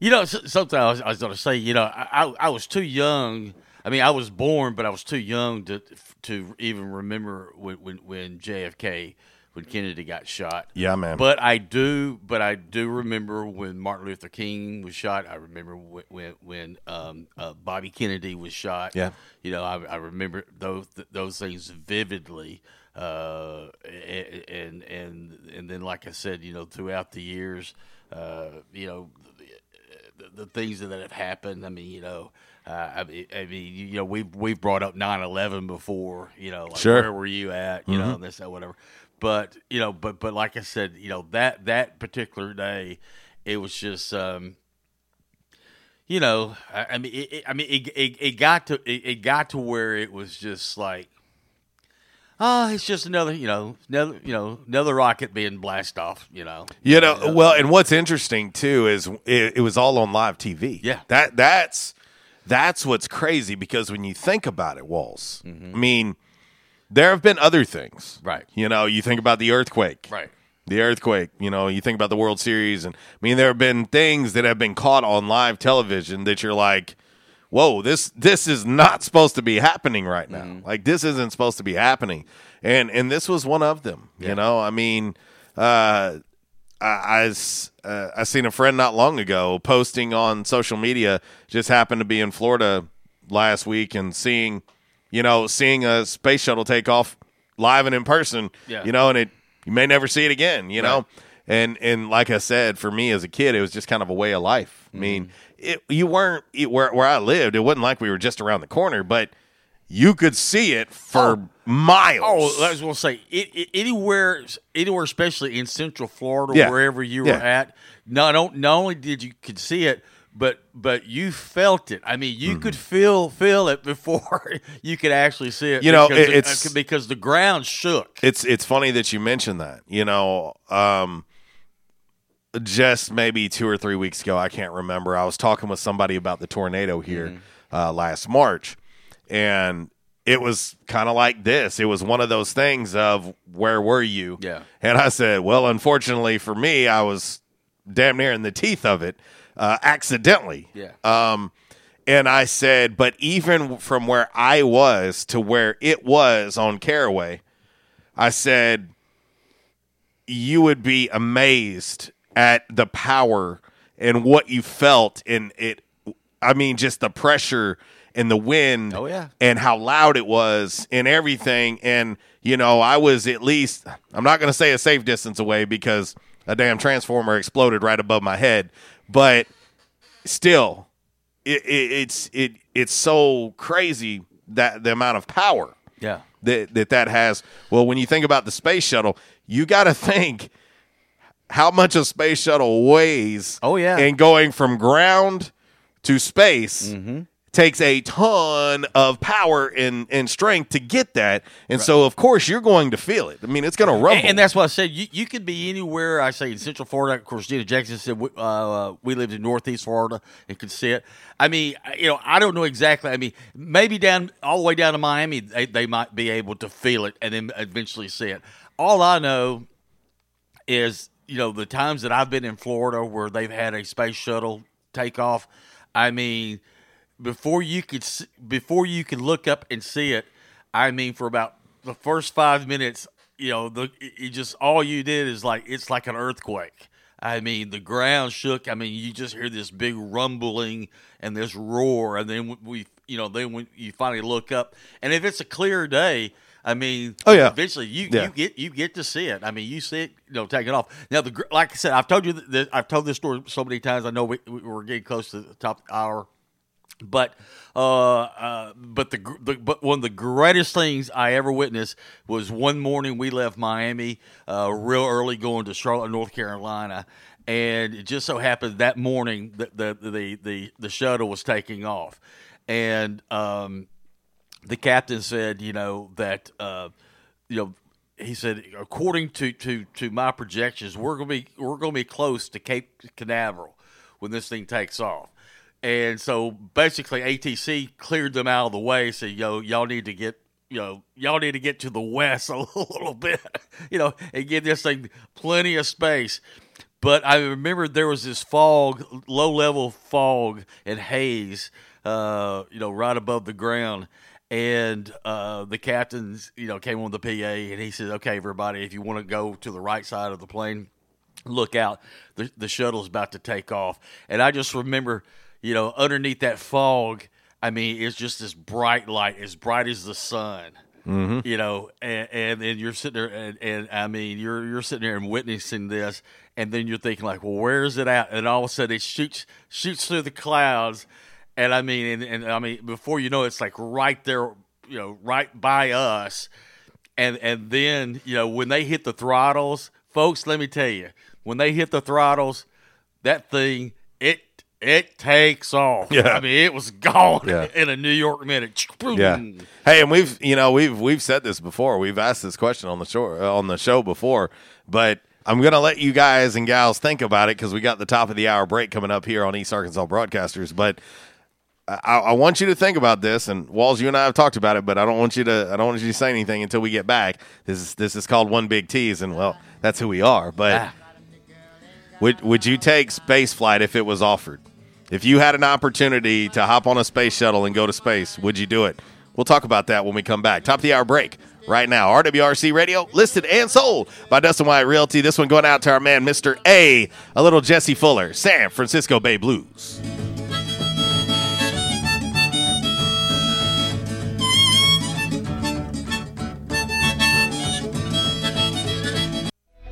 You know, s- something I was, I was going to say. You know, I, I I was too young. I mean, I was born, but I was too young to to even remember when when, when JFK when Kennedy got shot. Yeah, man. But I do, but I do remember when Martin Luther King was shot. I remember when when, when um, uh, Bobby Kennedy was shot. Yeah. you know, I, I remember those those things vividly. Uh, and and and then, like I said, you know, throughout the years, uh, you know, the, the things that have happened. I mean, you know, uh, I, mean, I mean, you know, we've we've brought up 9-11 before. You know, like Sure. where were you at? You know, Mhm. and this that whatever. But you know, but but like I said, you know that that particular day, it was just. um you know, I, I mean, it, it, I mean, it, it, it got to it, it got to where it was just like, oh, it's just another, you know, another, you know, another rocket being blasted off, you know. You know, well, and what's interesting too is it, it was all on live TV. Yeah. that that's that's what's crazy because when you think about it, Walls. Mm-hmm. I mean, there have been other things, Right. You know, you think about the earthquake, Right. The earthquake. You know, you think about the World Series, and I mean, there have been things that have been caught on live television that you're like, whoa, this this is not supposed to be happening right now. Like this isn't supposed to be happening, and and this was one of them. You know, I mean, uh, I I, uh, I seen a friend not long ago posting on social media. Just happened to be in Florida last week and seeing, you know, seeing a space shuttle take off live and in person. Yeah. You know, and it you may never see it again. You know, and and like I said, for me as a kid, it was just kind of a way of life. I mean, it, you weren't it, where where I lived. It wasn't like we were just around the corner, but you could see it for miles. Oh, I was going to say it, it, anywhere, anywhere, especially in Central Florida, Yeah. wherever you Yeah. were at. Not not only did you could see it, but but you felt it. I mean, Mm-hmm. you could feel feel it before <laughs> you could actually see it. You know, because it's- because the ground shook. It's it's funny that you mentioned that. You know, um, just maybe two or three weeks ago, I can't remember. I was talking with somebody about the tornado here Mm-hmm. uh, last March, and it was kind of like this. It was one of those things of where were you? Yeah. And I said, well, unfortunately for me, I was damn near in the teeth of it, uh, accidentally. Yeah. Um, and I said, but even from where I was to where it was on Caraway, I said, you would be amazed at the power and what you felt and it I mean just the pressure and the wind Oh, yeah. and how loud it was and everything and you know I was at least I'm not going to say a safe distance away because a damn transformer exploded right above my head but still it, it, it's it it's so crazy that the amount of power Yeah. that that that has. Well, when you think about the space shuttle, you got to <laughs> think how much a space shuttle weighs. Oh, yeah. and going from ground to space Mm-hmm. takes a ton of power and and strength to get that, and so of course you're going to feel it. I mean, it's going to rumble. And, and that's why I said you, you could be anywhere. I say in Central Florida. Of course, Gina Jackson said we, uh, we lived in Northeast Florida and could see it. I mean, you know, I don't know exactly. I mean, maybe down all the way down to Miami, they, they might be able to feel it and then eventually see it. All I know is, you know, the times that I've been in Florida where they've had a space shuttle take off. I mean, before you could before you could look up and see it, I mean, for about the first five minutes, you know, the you just all you did is like it's like an earthquake. I mean, the ground shook. I mean, you just hear this big rumbling and this roar, and then we, you know, then when you finally look up, and if it's a clear day, I mean, Oh, yeah. eventually you Yeah. you get you get to see it. I mean, you see it, you know, taking off. Now, the like I said, I've told you that I've told this story so many times. I know we, we're getting close to the top the hour, but uh, uh, but the, the but one of the greatest things I ever witnessed was one morning we left Miami uh, real early going to Charlotte, North Carolina. And it just so happened that morning that the, the the the shuttle was taking off, and um, the captain said, you know, that uh, you know, he said, according to to to my projections, we're gonna be we're gonna be close to Cape Canaveral when this thing takes off. And so basically, ATC cleared them out of the way. Said, "Yo, y'all need to get, you know, y'all need to get to the west <laughs> a little bit, you know, and give this thing plenty of space." But I remember there was this fog, low level fog and haze, uh, you know, right above the ground. And uh, the captains, you know, came on the PA and he said, "Okay, everybody, if you want to go to the right side of the plane, look out. The the shuttle's about to take off." And I just remember, you know, underneath that fog, I mean, it's just this bright light, as bright as the sun. Mhm. You know, and, and then you're sitting there, and, and I mean, you're you're sitting there and witnessing this, and then you're thinking like, well, where is it at? And all of a sudden, it shoots shoots through the clouds, and I mean, and, and I mean, before you know, it, it's like right there, you know, right by us, and and then you know when they hit the throttles, folks, let me tell you, when they hit the throttles, that thing it it takes off. Yeah. I mean, it was gone Yeah. <laughs> in a New York minute. Yeah. Hey, and we've you know we've we've said this before. We've asked this question on the show uh, on the show before, but I'm gonna let you guys and gals think about it because we got the top of the hour break coming up here on East Arkansas Broadcasters. But I, I want you to think about this. And Walls, you and I have talked about it, but I don't want you to I don't want you to say anything until we get back. This is this is called one big tease, and well, that's who we are. But ah. would would you take space flight if it was offered? If you had an opportunity to hop on a space shuttle and go to space, would you do it? We'll talk about that when we come back. Top of the hour break right now. RWRC Radio, listed and sold by Dustin White Realty. This one going out to our man, Mr. A, a little Jesse Fuller, San Francisco Bay Blues.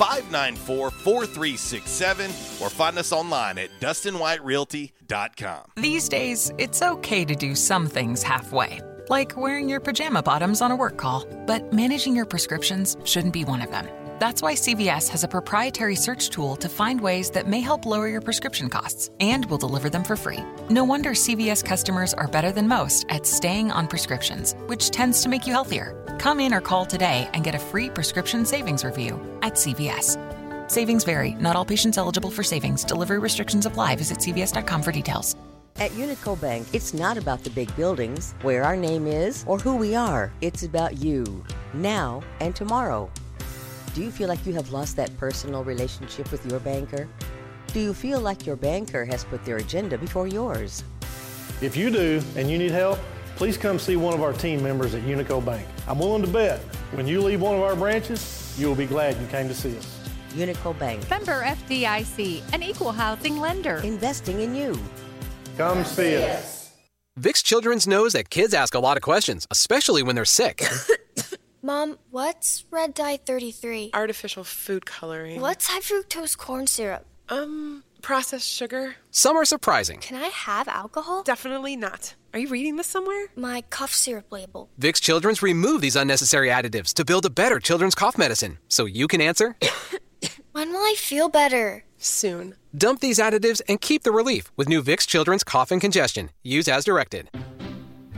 594 4367, or find us online at DustinWhiteRealty.com. These days, it's okay to do some things halfway, like wearing your pajama bottoms on a work call, but managing your prescriptions shouldn't be one of them. That's why CVS has a proprietary search tool to find ways that may help lower your prescription costs and will deliver them for free. No wonder CVS customers are better than most at staying on prescriptions, which tends to make you healthier. Come in or call today and get a free prescription savings review at CVS. Savings vary. Not all patients eligible for savings. Delivery restrictions apply. Visit cvs.com for details. At Unico Bank, it's not about the big buildings, where our name is, or who we are. It's about you, now and tomorrow. Do you feel like you have lost that personal relationship with your banker? Do you feel like your banker has put their agenda before yours? If you do and you need help, please come see one of our team members at Unico Bank. I'm willing to bet when you leave one of our branches, you will be glad you came to see us. Unico Bank, Member FDIC, an equal housing lender. investing in you. Come see us. Vicks Children's knows that kids ask a lot of questions, especially when they're sick. <laughs> Mom, what's red dye 33? Artificial food coloring. What's high fructose corn syrup? Um, processed sugar. Some are surprising. Can I have alcohol? Definitely not. Are you reading this somewhere? My cough syrup label. Vicks Children's remove these unnecessary additives to build a better children's cough medicine. So you can answer. <coughs> When will I feel better? Soon. Dump these additives and keep the relief with new Vicks Children's Cough and Congestion. Use as directed.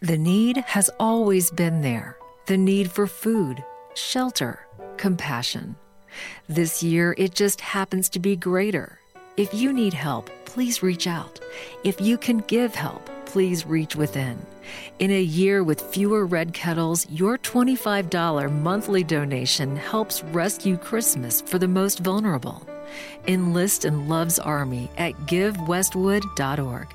The need has always been there the need for food, shelter, compassion. This year, it just happens to be greater. If you need help, please reach out. If you can give help, please reach within. In a year with fewer red kettles, your $25 monthly donation helps rescue Christmas for the most vulnerable. Enlist in Love's Army at givewestwood.org.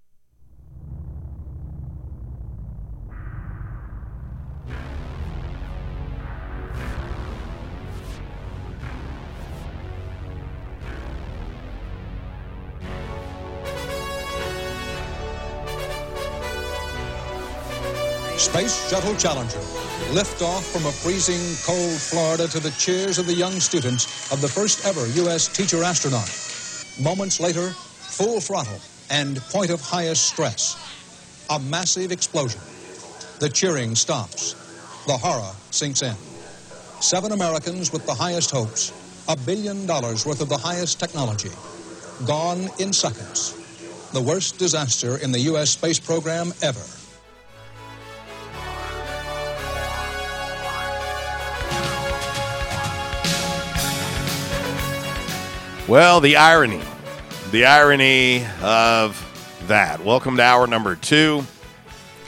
Space Shuttle Challenger. Liftoff from a freezing cold Florida to the cheers of the young students of the first ever U.S. teacher astronaut. Moments later, full throttle and point of highest stress. A massive explosion. The cheering stops. The horror sinks in. Seven Americans with the highest hopes, a billion dollars worth of the highest technology, gone in seconds. The worst disaster in the U.S. space program ever. Well, the irony, the irony of that. Welcome to hour number two.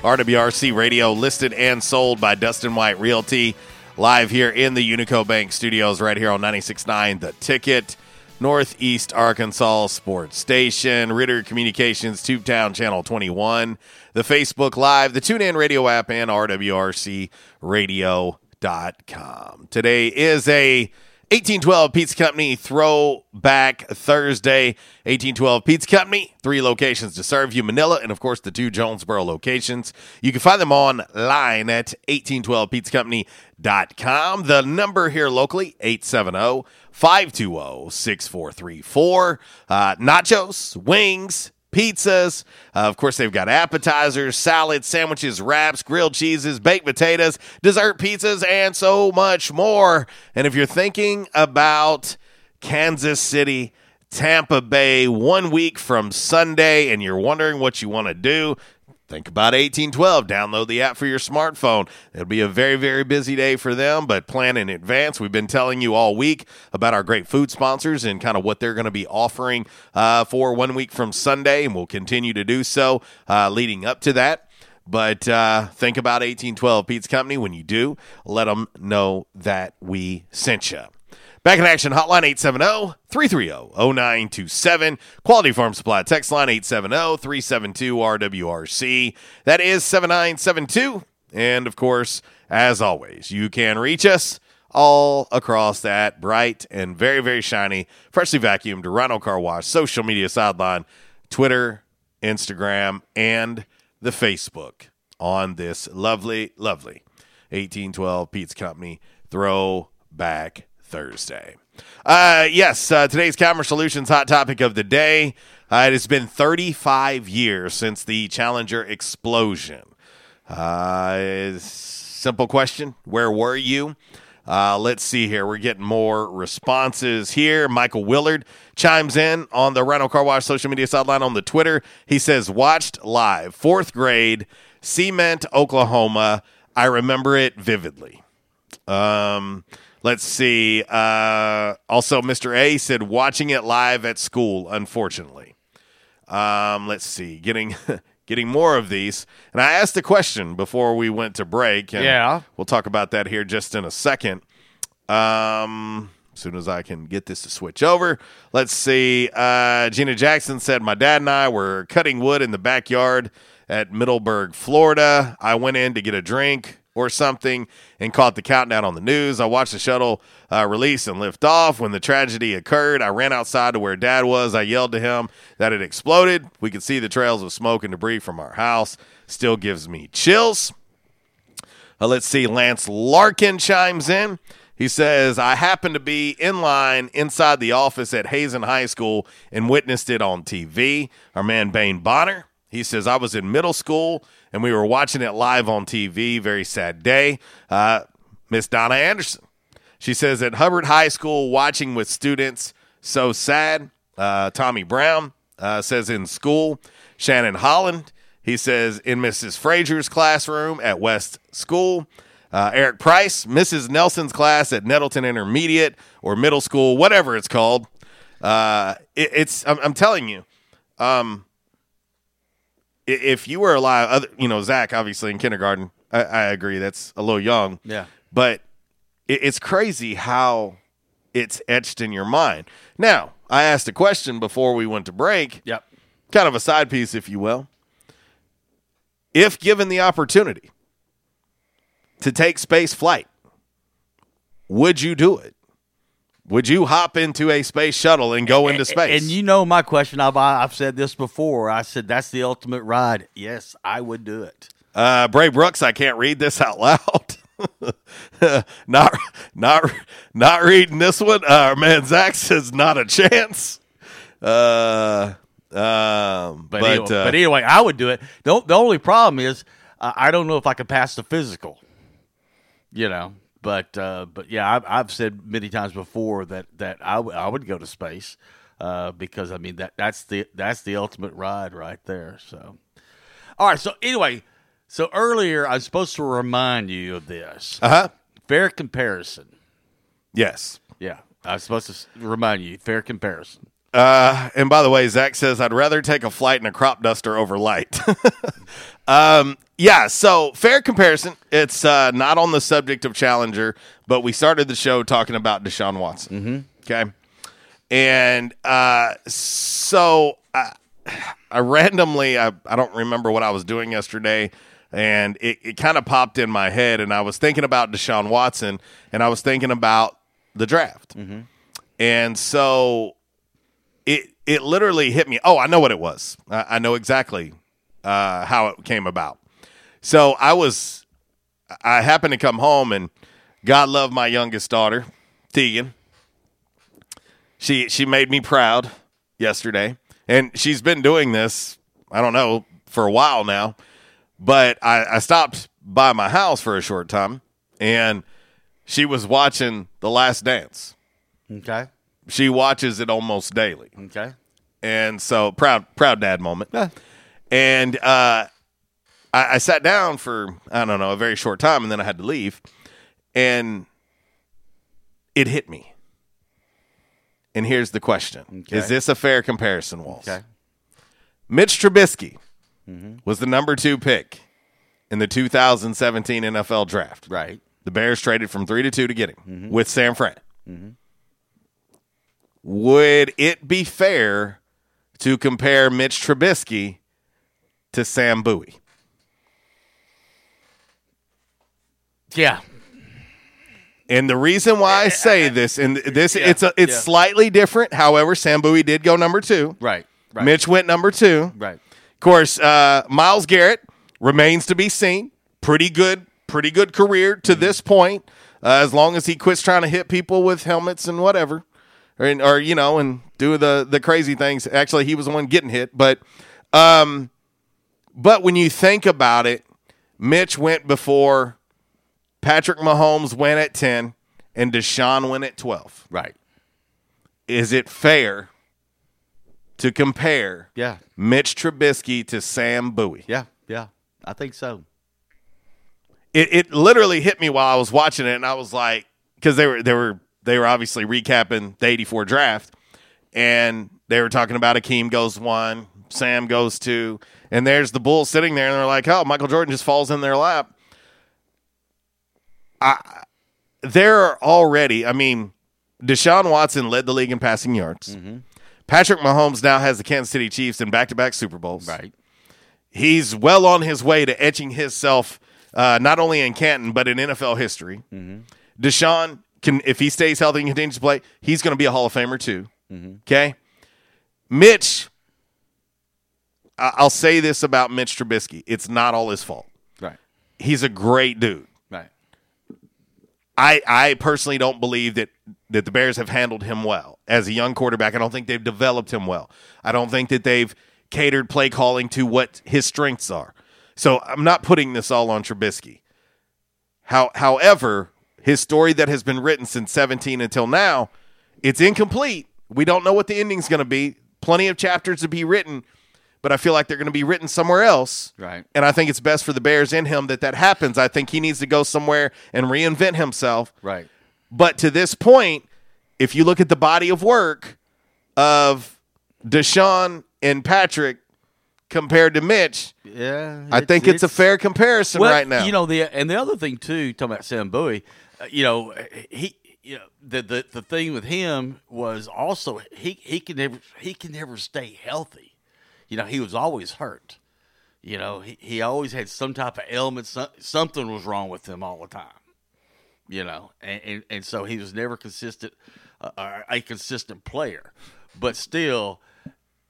RWRC Radio, listed and sold by Dustin White Realty, live here in the Unico Bank Studios, right here on 96.9 The Ticket, Northeast Arkansas Sports Station, Ritter Communications, Tubetown Channel 21, the Facebook Live, the TuneIn Radio app, and RWRCRadio.com. Today is a 1812 Pizza Company Throwback Thursday. 1812 Pizza Company, three locations to serve you Manila and, of course, the two Jonesboro locations. You can find them online at 1812pizzacompany.com. The number here locally, 870 520 6434. Uh, nachos, wings, pizzas. Uh, of course, they've got appetizers, salads, sandwiches, wraps, grilled cheeses, baked potatoes, dessert pizzas, and so much more. And if you're thinking about Kansas City, Tampa Bay, one week from Sunday, and you're wondering what you want to do, Think about 1812. Download the app for your smartphone. It'll be a very, very busy day for them, but plan in advance. We've been telling you all week about our great food sponsors and kind of what they're going to be offering uh, for one week from Sunday, and we'll continue to do so uh, leading up to that. But uh, think about 1812 Pizza Company. When you do, let them know that we sent you. Back in action, hotline 870 330 0927. Quality Farm Supply text line 870 372 RWRC. That is 7972. And of course, as always, you can reach us all across that bright and very, very shiny, freshly vacuumed Rhino Car Wash social media sideline, Twitter, Instagram, and the Facebook on this lovely, lovely 1812 Pizza Company Throwback Thursday. Uh, yes, uh, today's Commerce Solutions hot topic of the day. Uh, it has been 35 years since the Challenger explosion. Uh, simple question Where were you? Uh, let's see here. We're getting more responses here. Michael Willard chimes in on the Rhino Car Wash social media sideline on the Twitter. He says, watched live, fourth grade, Cement, Oklahoma. I remember it vividly. Um, let's see. Uh, also, Mr. A said, watching it live at school, unfortunately. Um, let's see. Getting. <laughs> Getting more of these. And I asked a question before we went to break. And Yeah. We'll talk about that here just in a second. Um, as soon as I can get this to switch over. Let's see. Uh, Gina Jackson said, My dad and I were cutting wood in the backyard at Middleburg, Florida. I went in to get a drink or something and caught the countdown on the news. I watched the shuttle uh, release and lift off. When the tragedy occurred, I ran outside to where dad was. I yelled to him that it exploded. We could see the trails of smoke and debris from our house. Still gives me chills. Uh, let's see. Lance Larkin chimes in. He says, I happened to be in line inside the office at Hazen High School and witnessed it on TV. Our man Bane Bonner. He says, I was in middle school and we were watching it live on TV. Very sad day. Uh, Miss Donna Anderson. She says, at Hubbard High School, watching with students. So sad. Uh, Tommy Brown uh, says, in school. Shannon Holland. He says, in Mrs. Frazier's classroom at West School. Uh, Eric Price, Mrs. Nelson's class at Nettleton Intermediate or middle school, whatever it's called. Uh, it, it's I'm, I'm telling you, um, if you were alive, other, you know, Zach, obviously in kindergarten, I, I agree that's a little young. Yeah. but it, it's crazy how it's etched in your mind. Now, I asked a question before we went to break. Yep. Kind of a side piece, if you will. If given the opportunity to take space flight, would you do it? Would you hop into a space shuttle and go into space? And you know my question. I've I've said this before. I said that's the ultimate ride. Yes, I would do it. Uh, Bray Brooks, I can't read this out loud. <laughs> not, not, not reading this one. Uh, our man Zach says not a chance. Uh, um, But but, anyway, uh, but anyway, I would do it. The, the only problem is uh, I don't know if I could pass the physical. You know, but uh, but yeah, I've, I've said many times before that that I, w- I would go to space uh, because I mean that that's the that's the ultimate ride right there. So, all right. So anyway, so earlier I was supposed to remind you of this. Uh huh. Fair comparison. yes. Yeah, I was supposed to remind you. Fair comparison. Uh, and by the way, Zach says I'd rather take a flight in a crop duster over light. <laughs> um, yeah. So fair comparison. It's uh, not on the subject of Challenger, but we started the show talking about Deshaun Watson. Mm-hmm. Okay. And uh, so I, I randomly, I, I don't remember what I was doing yesterday, and it, it kind of popped in my head, and I was thinking about Deshaun Watson, and I was thinking about the draft. And so it it literally hit me. Oh, I know what it was. I, I know exactly uh, how it came about. So I was, I happened to come home and God love my youngest daughter, Tegan. She she made me proud yesterday, and she's been doing this. I don't know for a while now, but I, I stopped by my house for a short time, and she was watching The Last Dance. Okay. She watches it almost daily. Okay. And so proud, proud dad moment. Yeah. And uh, I, I sat down for I don't know a very short time, and then I had to leave, and it hit me. And here's the question: Okay. Is this a fair comparison, Walls? Okay. Mitch Trubisky Mhm. was the number two pick in the 2017 NFL draft. Right. The Bears traded from three to two to get him Mhm. with San Fran. Mhm. Would it be fair to compare Mitch Trubisky to Sam Bowie? Yeah. And the reason why I say this, and this, Yeah, it's a, it's yeah. slightly different. However, Sam Bowie did go number two. Right. Right. Mitch went number two. Right. Of course, uh, Myles Garrett remains to be seen. Pretty good, pretty good career to this point. Uh, as long as he quits trying to hit people with helmets and whatever, or, or you know, and do the the crazy things. Actually, he was the one getting hit, but um, but when you think about it, Mitch went before Patrick Mahomes went at ten. and Deshaun went at 12. Right. Is it fair to compare Yeah. Mitch Trubisky to Sam Bowie? Yeah. Yeah. I think so. It, it literally hit me while I was watching it, and I was like, because they were they were they were obviously recapping the '84 draft, and they were talking about Akeem goes one, Sam goes two, and there's the Bulls sitting there, and they're like, oh, Michael Jordan just falls in their lap. I they're already. I mean, Deshaun Watson led the league in passing yards. Mm-hmm. Patrick Mahomes now has the Kansas City Chiefs in back-to-back Super Bowls. Right. He's well on his way to etching himself uh, not only in Canton but in NFL history. Mm-hmm. Deshaun can, if he stays healthy and continues to play, he's going to be a Hall of Famer too. Mm-hmm. Okay, Mitch. I- I'll say this about Mitch Trubisky: it's not all his fault. Right. He's a great dude. I I personally don't believe that that the Bears have handled him well as a young quarterback. I don't think they've developed him well. I don't think that they've catered play calling to what his strengths are. So I'm not putting this all on Trubisky. How, however, his story that has been written since 17 until now, it's incomplete. We don't know what the ending's going to be. Plenty of chapters to be written, but I feel like they're going to be written somewhere else. Right. And I think it's best for the Bears in him that that happens. I think he needs to go somewhere and reinvent himself. Right. But to this point, if you look at the body of work of Deshaun and Patrick compared to Mitch, Yeah. I think it's, a fair comparison well, right now. You know the and the other thing too, talking about Sam Bowie, uh, you know he, you know the, the the thing with him was also he he can never he can never stay healthy. You know he was always hurt. You know he, he always had some type of ailment. Some, something was wrong with him all the time. You know, and and, and so he was never consistent, uh, a consistent player. But still,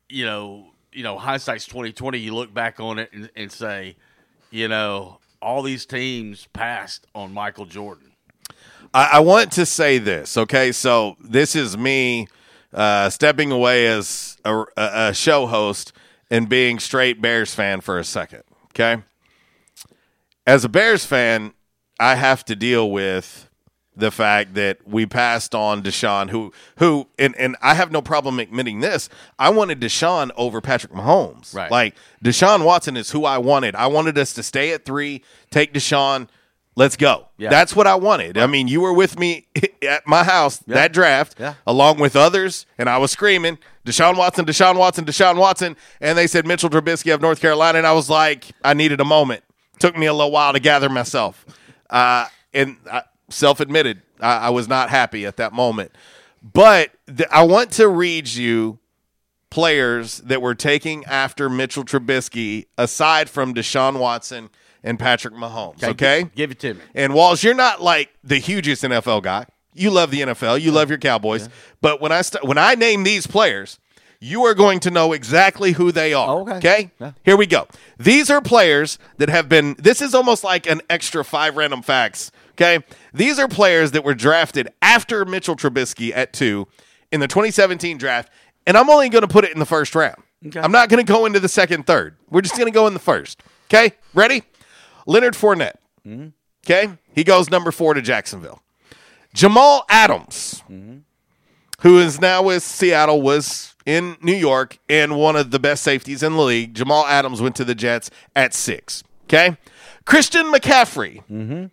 you know, you know, hindsight's twenty twenty. You look back on it and, and say, you know, all these teams passed on Michael Jordan. I, I want to say this, okay? So this is me uh, stepping away as a, a, a show host and being straight Bears fan for a second, okay? As a Bears fan, I have to deal with the fact that we passed on Deshaun, who who and, and I have no problem admitting this. I wanted Deshaun over Patrick Mahomes. Right. Like Deshaun Watson is who I wanted. I wanted us to stay at three, take Deshaun, let's go. Yeah. That's what I wanted. I mean, you were with me <laughs> at my house that draft, Yeah. along with others, and I was screaming, Deshaun Watson, Deshaun Watson, Deshaun Watson, and they said Mitchell Trubisky of North Carolina, and I was like, I needed a moment. Took me a little while to gather myself, uh, and I, self-admitted, I, I was not happy at that moment. But th- I want to read you players that were taking after Mitchell Trubisky, aside from Deshaun Watson and Patrick Mahomes. Okay, give, give it to me. and Walls, you're not like the hugest NFL guy. You love the NFL. You love your Cowboys. But when I st- when I name these players, you are going to know exactly who they are. Oh, okay. Here we go. These are players that have been. This is almost like an extra five random facts. Okay. These are players that were drafted after Mitchell Trubisky at two in the 2017 draft, and I'm only going to put it in the first round. I'm not going to go into the second, third. We're just going to go in the first. Okay. Ready? Leonard Fournette. Okay. He goes number four to Jacksonville. Jamal Adams, who is now with Seattle, was in New York and one of the best safeties in the league. Jamal Adams went to the Jets at six. Okay. Christian McCaffrey,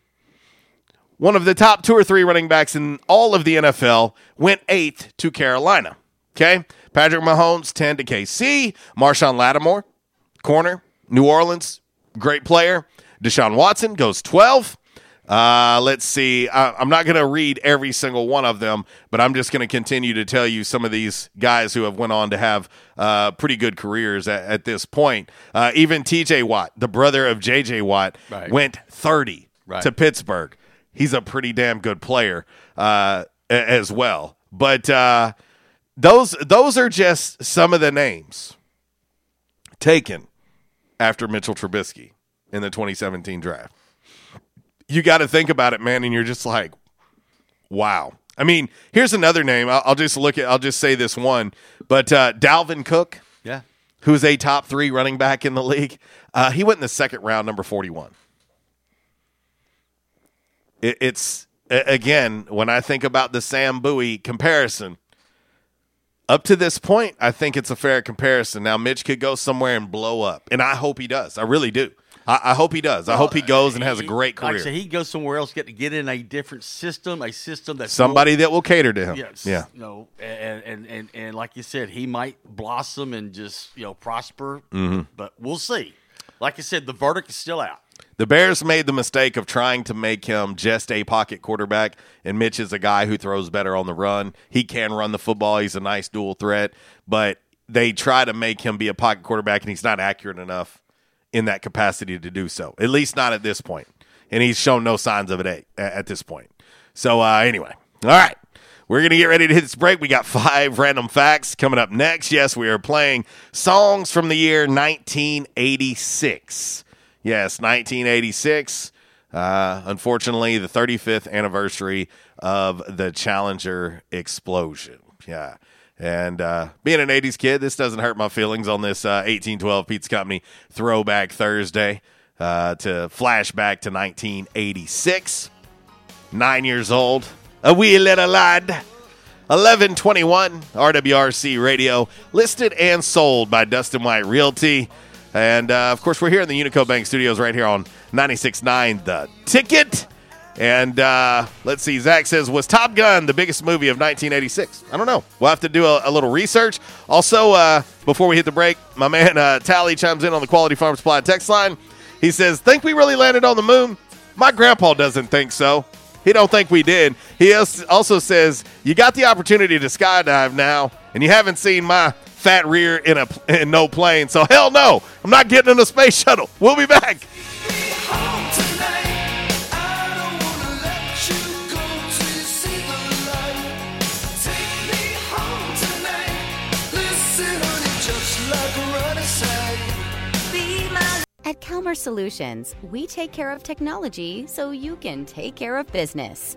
one of the top two or three running backs in all of the NFL, went eighth to Carolina. Okay. Patrick Mahomes, 10 to KC. Marshon Lattimore, corner, New Orleans, great player. Deshaun Watson goes 12. Uh, let's see. I, I'm not going to read every single one of them, but I'm just going to continue to tell you some of these guys who have went on to have uh, pretty good careers at, at this point. Uh, even T.J. Watt, the brother of J.J. Watt, Right. went 30 Right. to Pittsburgh. He's a pretty damn good player uh, a- as well. But uh, those those are just some of the names taken after Mitchell Trubisky in the 2017 draft. You got to think about it, man, and you're just like, wow. I mean, here's another name. I'll, I'll just look at. I'll just say this one, but uh, Dalvin Cook, Yeah. who's a top three running back in the league, uh, he went in the second round, number 41. It, it's again, when I think about the Sam Bowie comparison, up to this point, I think it's a fair comparison. Now, Mitch could go somewhere and blow up, and I hope he does. I really do. I, I hope he does. I hope he goes and has a great Like I career. said, he goes somewhere else, get to get in a different system, a system that Somebody that will cater to him. Yes. Yeah. No. And, and and and like you said, he might blossom and just you know prosper. Mhm. But we'll see. Like I said, the verdict is still out. The Bears made the mistake of trying to make him just a pocket quarterback, and Mitch is a guy who throws better on the run. He can run the football. He's a nice dual threat, but they try to make him be a pocket quarterback, and he's not accurate enough in that capacity to do so. At least not at this point, and he's shown no signs of it at, this point. So uh, anyway, all right. We're going to get ready to hit this break. We got five random facts coming up next. Yes, we are playing songs from the year 1986. Yes, 1986. Uh, unfortunately, the 35th anniversary of the Challenger explosion. Yeah. And uh, being an 80s kid, this doesn't hurt my feelings on this uh, 1812 Pizza Company Throwback Thursday uh, to flashback to 1986. Nine years old, a wee little lad. 1121 RWRC Radio, listed and sold by Dustin White Realty. And uh, of course, we're here in the Unico Bank Studios right here on 96.9 The Ticket. And uh, let's see, Zach says, Was Top Gun the biggest movie of 1986? I don't know. We'll have to do a, a little research. Also, uh, before we hit the break, my man uh, Tally chimes in on the Quality Farm Supply text line. He says, Think we really landed on the moon? My grandpa doesn't think so. He don't think we did. He also says, "You got the opportunity to skydive now, and you haven't seen my fat rear in a in no plane. So hell no, I'm not getting in a space shuttle. We'll be back." At Calmer Solutions, we take care of technology so you can take care of business.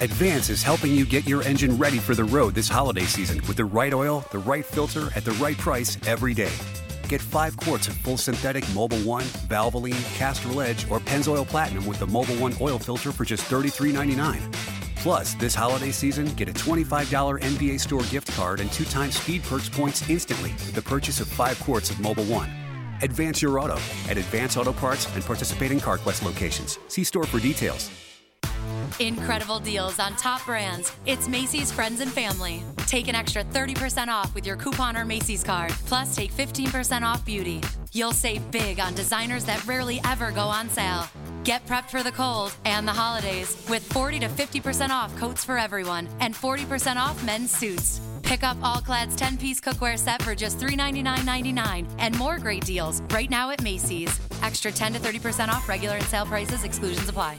Advance is helping you get your engine ready for the road this holiday season with the right oil, the right filter, at the right price every day. Get five quarts of full synthetic Mobil One, Valvoline, Castrol Edge, or Pennzoil Platinum with the Mobil One oil filter for just $33.99. Plus, this holiday season, get a $25 NBA store gift card and two times Speed Perks points instantly with the purchase of five quarts of Mobil One. Advance your auto at Advance Auto Parts and participating CarQuest locations. See store for details. Incredible deals on top brands. It's Macy's Friends and Family. Take an extra 30% off with your coupon or Macy's card. Plus, take 15% off beauty. You'll save big on designers that rarely ever go on sale. Get prepped for the cold and the holidays with 40 to 50% off coats for everyone and 40% off men's suits. Pick up All Clad's 10 piece cookware set for just $399.99 and more great deals right now at Macy's. Extra 10 to 30% off regular and sale prices, exclusions apply.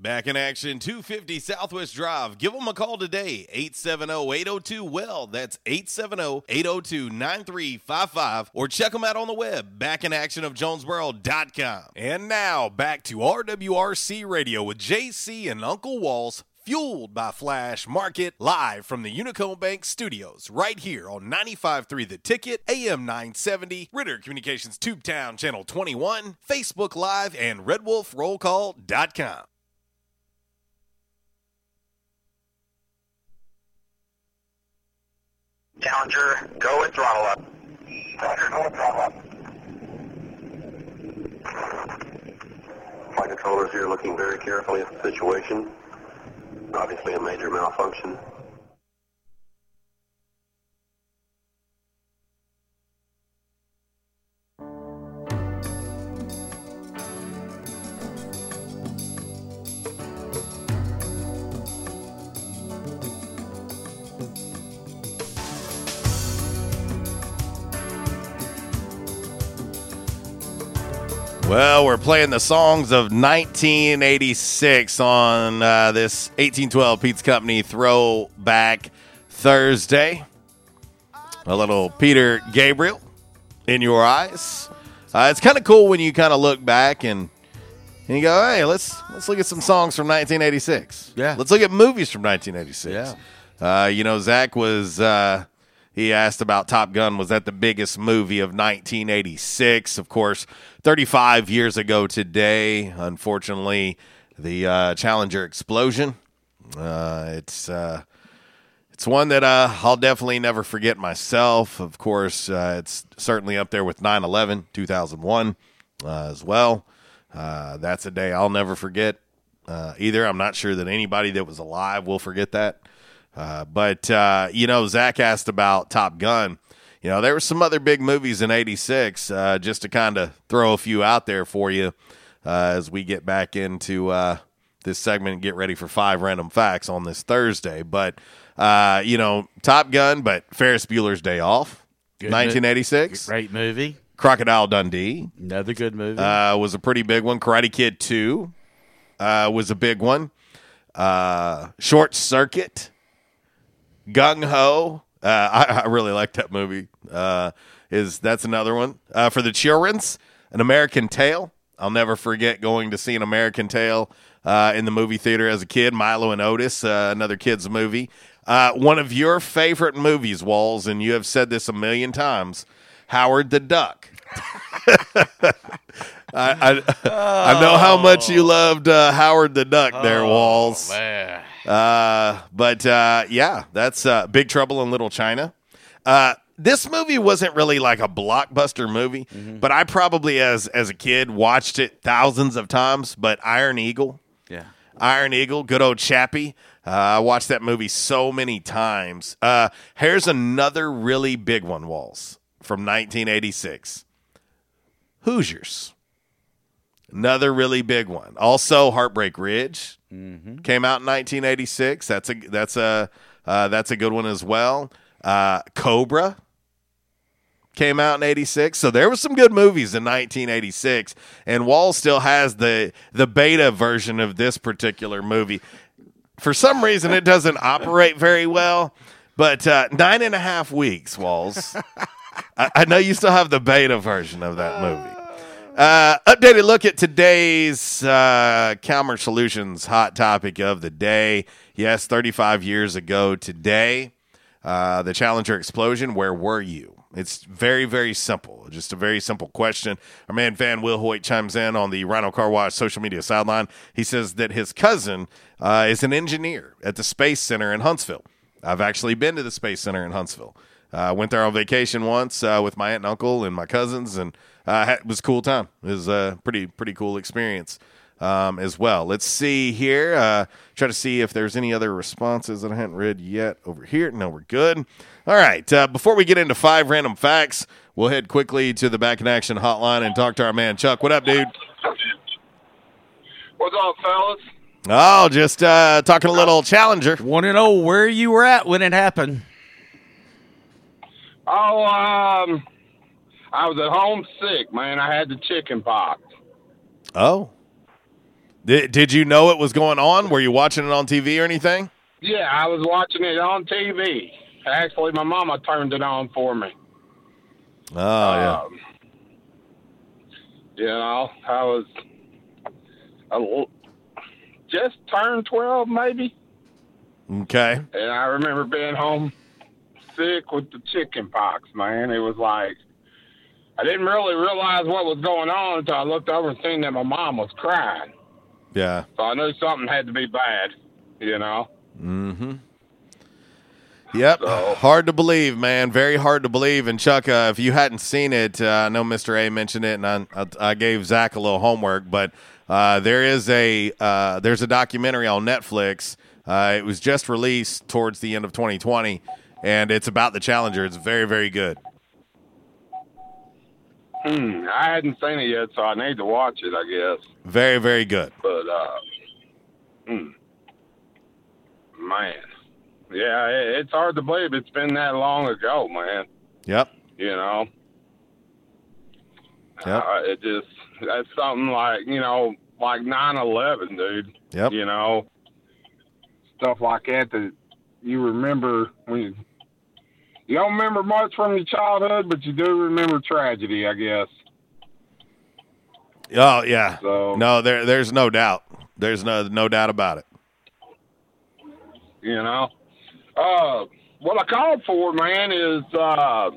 Back in action, 250 Southwest Drive. Give them a call today, 870-802-WELL. That's 870-802-9355. Or check them out on the web, backinactionofjonesboro.com. And now, back to RWRC Radio with JC and Uncle Walls, fueled by Flash Market, live from the Unico Bank Studios, right here on 95.3 The Ticket, AM 970, Ritter Communications Tubetown Channel 21, Facebook Live, and RedWolfRollCall.com. Challenger, go with throttle up. Challenger, go with throttle up. Flight controllers here looking very carefully at the situation. Obviously a major malfunction. Well, we're playing the songs of 1986 on uh, this 1812 Pizza Company Throwback Thursday. A little Peter Gabriel in your eyes. Uh, it's kind of cool when you kind of look back and and you go, "Hey, let's let's look at some songs from 1986. Yeah, let's look at movies from 1986. Yeah, uh, you know, Zach was." Uh, he asked about Top Gun. Was that the biggest movie of 1986? Of course, 35 years ago today. Unfortunately, the uh, Challenger explosion. Uh, it's uh, it's one that uh, I'll definitely never forget myself. Of course, uh, it's certainly up there with 9/11, 2001 uh, as well. That's a day I'll never forget either. I'm not sure that anybody that was alive will forget that. Uh, but, uh, you know, Zach asked about Top Gun. You know, there were some other big movies in 86, uh, just to kind of throw a few out there for you uh, as we get back into uh, this segment and get ready for five random facts on this Thursday. But, uh, you know, Top Gun, but Ferris Bueller's Day Off, Good mo- 1986. Great movie. Crocodile Dundee Another good movie. uh, was a pretty big one. Karate Kid 2 uh, was a big one. Uh, Short Circuit, Gung Ho. Uh, I, I really like that movie. Uh, is that's another one uh, for the childrens? An American Tale. I'll never forget going to see an American Tale uh, in the movie theater as a kid. Milo and Otis, uh, another kids movie. Uh, one of your favorite movies, Walls, and you have said this a million times. Howard the Duck. <laughs> I, I, I know how much you loved uh, Howard the Duck there, Walls. man. Uh, but uh, yeah, that's uh, Big Trouble in Little China. Uh, this movie wasn't really like a blockbuster movie, but I probably as as a kid watched it thousands of times. But Iron Eagle, Yeah. Iron Eagle, good old Chappie. Uh, I watched that movie so many times. Uh, here's another really big one, Walls, from 1986. Hoosiers. Another really big one. Also, Heartbreak Ridge came out in 1986. That's a that's a uh, that's a good one as well. Uh, Cobra came out in 86 so there was some good movies in 1986 and wall still has the the beta version of this particular movie. For some reason it doesn't operate very well. But uh, nine and a half weeks walls. <laughs> I, I know you still have the beta version of that movie uh, updated look at today's uh, Calmer Solutions hot topic of the day. Yes, 35 years ago today, uh, the Challenger explosion. Where were you? It's very, very simple. Just a very simple question. Our man Van Will Hoyt chimes in on the Rhino Car Wash social media sideline. He says that his cousin uh, is an engineer at the Space Center in Huntsville. I've actually been to the Space Center in Huntsville. I uh, went there on vacation once uh, with my aunt and uncle and my cousins, and uh, it was a cool time. It was a pretty pretty cool experience um, as well. Let's see here. Uh, try to see if there's any other responses that I hadn't read yet over here. No, we're good. All right. Uh, before we get into five random facts, we'll head quickly to the Back in Action hotline and talk to our man Chuck. What up, dude? What's up, fellas? Oh, just uh, talking a little Challenger. Want to know where you were at when it happened? Oh, um, I was at home sick, man. I had the chicken pox. Oh. Did, did you know it was going on? Were you watching it on TV or anything? Yeah, I was watching it on TV. Actually, my mama turned it on for me. Oh, yeah. Um, you know, I was a l- just turned 12, maybe. Okay. And I remember being home sick with the chicken pox, man. It was like, I didn't really realize what was going on until I looked over and seen that my mom was crying. Yeah. So I knew something had to be bad, you know? Mm-hmm. Yep. Hard to believe, man. Very hard to believe. And Chuck, uh, if you hadn't seen it, uh, I know Mr. A mentioned it, and I, I, I gave Zach a little homework, but uh, there is a uh, there's a documentary on Netflix. Uh, it was just released towards the end of 2020, and it's about the Challenger. It's very, very good. Hmm, I hadn't seen it yet, so I need to watch it, I guess. Very, very good. But, uh, hmm, man. Yeah, it, it's hard to believe it's been that long ago, man. Yep. You know? Yep. Uh, it just, that's something like, you know, like 9 11, dude. Yep. You know? Stuff like that that you remember when you, don't remember much from your childhood, but you do remember tragedy, I guess. Oh yeah. So- no, there there's no doubt. There's no no doubt about it. You know, uh, what I called for, man, is uh, uh,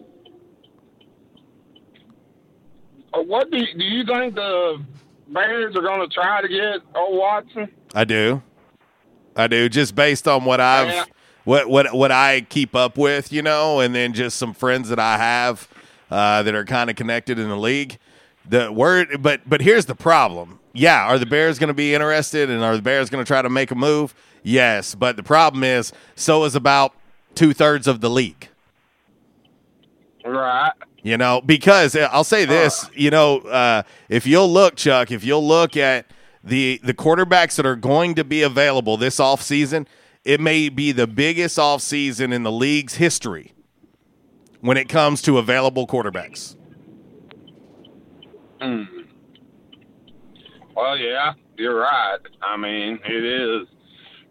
what do you, do you think the Bears are going to try to get old Watson? I do. I do. Just based on what I've Yeah. What what what I keep up with, you know, and then just some friends that I have uh, that are kind of connected in the league. The word, but but here's the problem. yeah, are the Bears going to be interested and are the Bears going to try to make a move? Yes, but the problem is, so is about two thirds of the league. Right. You know, because uh, I'll say this, you know, uh, if you'll look, Chuck, if you'll look at the the quarterbacks that are going to be available this offseason, it may be the biggest offseason in the league's history when it comes to available quarterbacks. Hmm. Well, yeah, you're right. I mean, it is.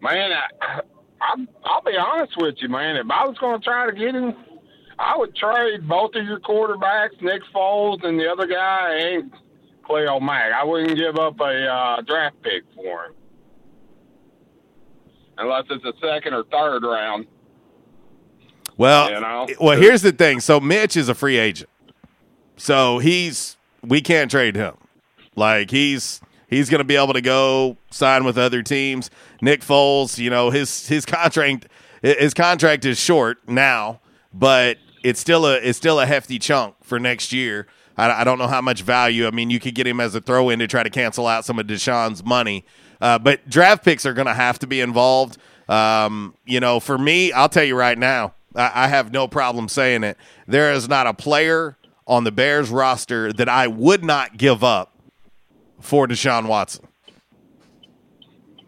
Man, I, I, I'll be honest with you, man. If I was going to try to get him, I would trade both of your quarterbacks, Nick Foles and the other guy, ain't Khalil Mack. I wouldn't give up a uh, draft pick for him. Unless it's a second or third round. Well, You know? well, here's the thing. So Mitch is a free agent. So he's we can't trade him. Like he's he's going to be able to go sign with other teams. Nick Foles, you know, his his contract his contract is short now, but it's still a it's still a hefty chunk for next year. I, I don't know how much value. I mean, you could get him as a throw in to try to cancel out some of Deshaun's money. Uh, but draft picks are going to have to be involved. Um, you know, for me, I'll tell you right now, I, I have no problem saying it. There is not a player on the Bears roster that I would not give up for Deshaun Watson.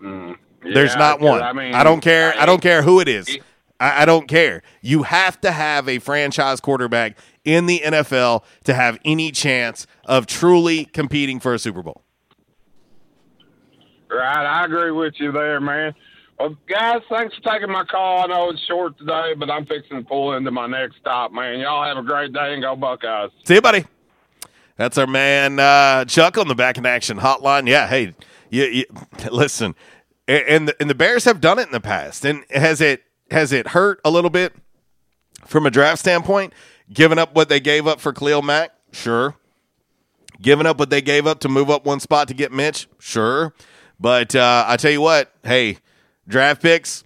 Mm, There's not one. I mean, I don't care. I, don't care who it is. I, I don't care. You have to have a franchise quarterback in the NFL to have any chance of truly competing for a Super Bowl. Right, I agree with you there, man. Well, guys, thanks for taking my call. I know it's short today, but I'm fixing to pull into my next stop, man. Y'all have a great day and go Buckeyes. See you, buddy. That's our man uh, Chuck on the back in action hotline. Yeah, hey, you, you, <laughs> listen, and the, and the Bears have done it in the past, and has it has it hurt a little bit from a draft standpoint? Giving up what they gave up for Khalil Mack, sure. Giving up what they gave up to move up one spot to get Mitch, sure. But uh, I tell you what, hey, draft picks,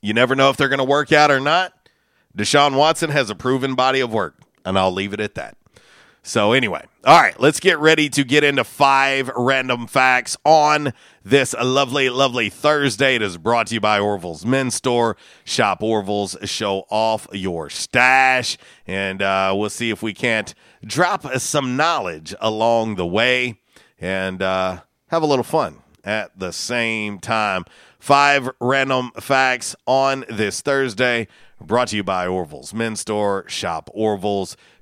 you never know if they're going to work out or not. Deshaun Watson has a proven body of work, and I'll leave it at that. So, anyway, all right, let's get ready to get into five random facts on this lovely, lovely Thursday. It is brought to you by Orville's Men's Store. Shop Orville's, show off your stash, and uh, we'll see if we can't drop some knowledge along the way and uh, have a little fun at the same time. Five random facts on this Thursday, brought to you by Orville's Men's Store. Shop Orville's,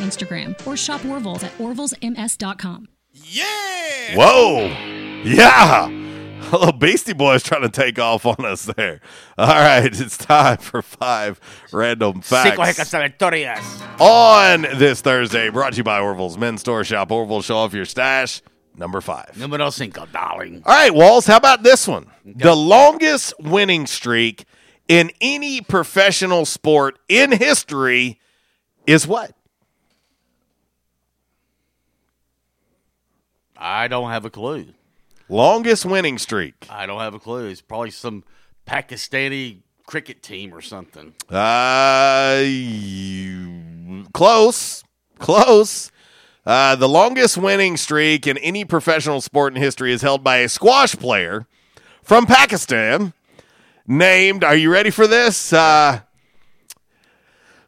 Instagram, or shop Orville's at orvillesms.com. Whoa. Yeah. A little Beastie Boys trying to take off on us there. All right, <laughs> it's time for five random facts. Cinco facts. victorias. On this Thursday, brought to you by Orville's Men's Store. Shop Orville, show off your stash. Number five. Numero cinco, darling. All right, Walls, how about this one? The longest winning streak in any professional sport in history is what? I don't have a clue. Longest winning streak. I don't have a clue. It's probably some Pakistani cricket team or something. Uh, you- close, close. Uh, the longest winning streak in any professional sport in history is held by a squash player from Pakistan named. Are you ready for this? Uh,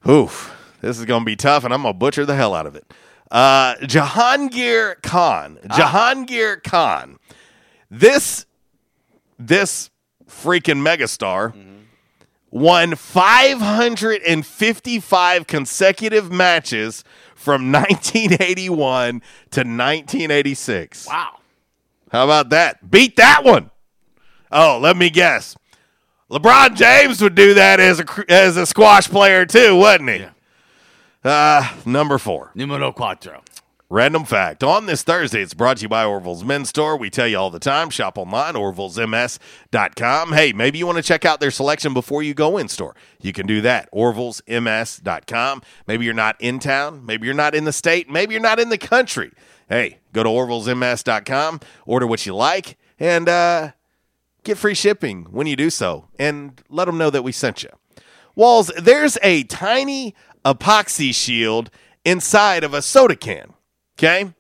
oof, this is going to be tough, and I'm going to butcher the hell out of it. Uh, Jahangir Khan. Jahangir Khan. This this freaking megastar won 555 consecutive matches from 1981 to 1986. Wow. How about that? Beat that one. Oh, let me guess. LeBron James would do that as a as a squash player too, wouldn't he? Uh, number 4. Numero cuatro. Random fact. On this Thursday, it's brought to you by Orville's Men's Store. We tell you all the time, shop online, orvillesms.com. Hey, maybe you want to check out their selection before you go in store. You can do that, orvillesms.com. Maybe you're not in town. Maybe you're not in the state. Maybe you're not in the country. Hey, go to orvillesms.com, order what you like, and uh, get free shipping when you do so. And let them know that we sent you. Walls, there's a tiny epoxy shield inside of a soda can. Okay?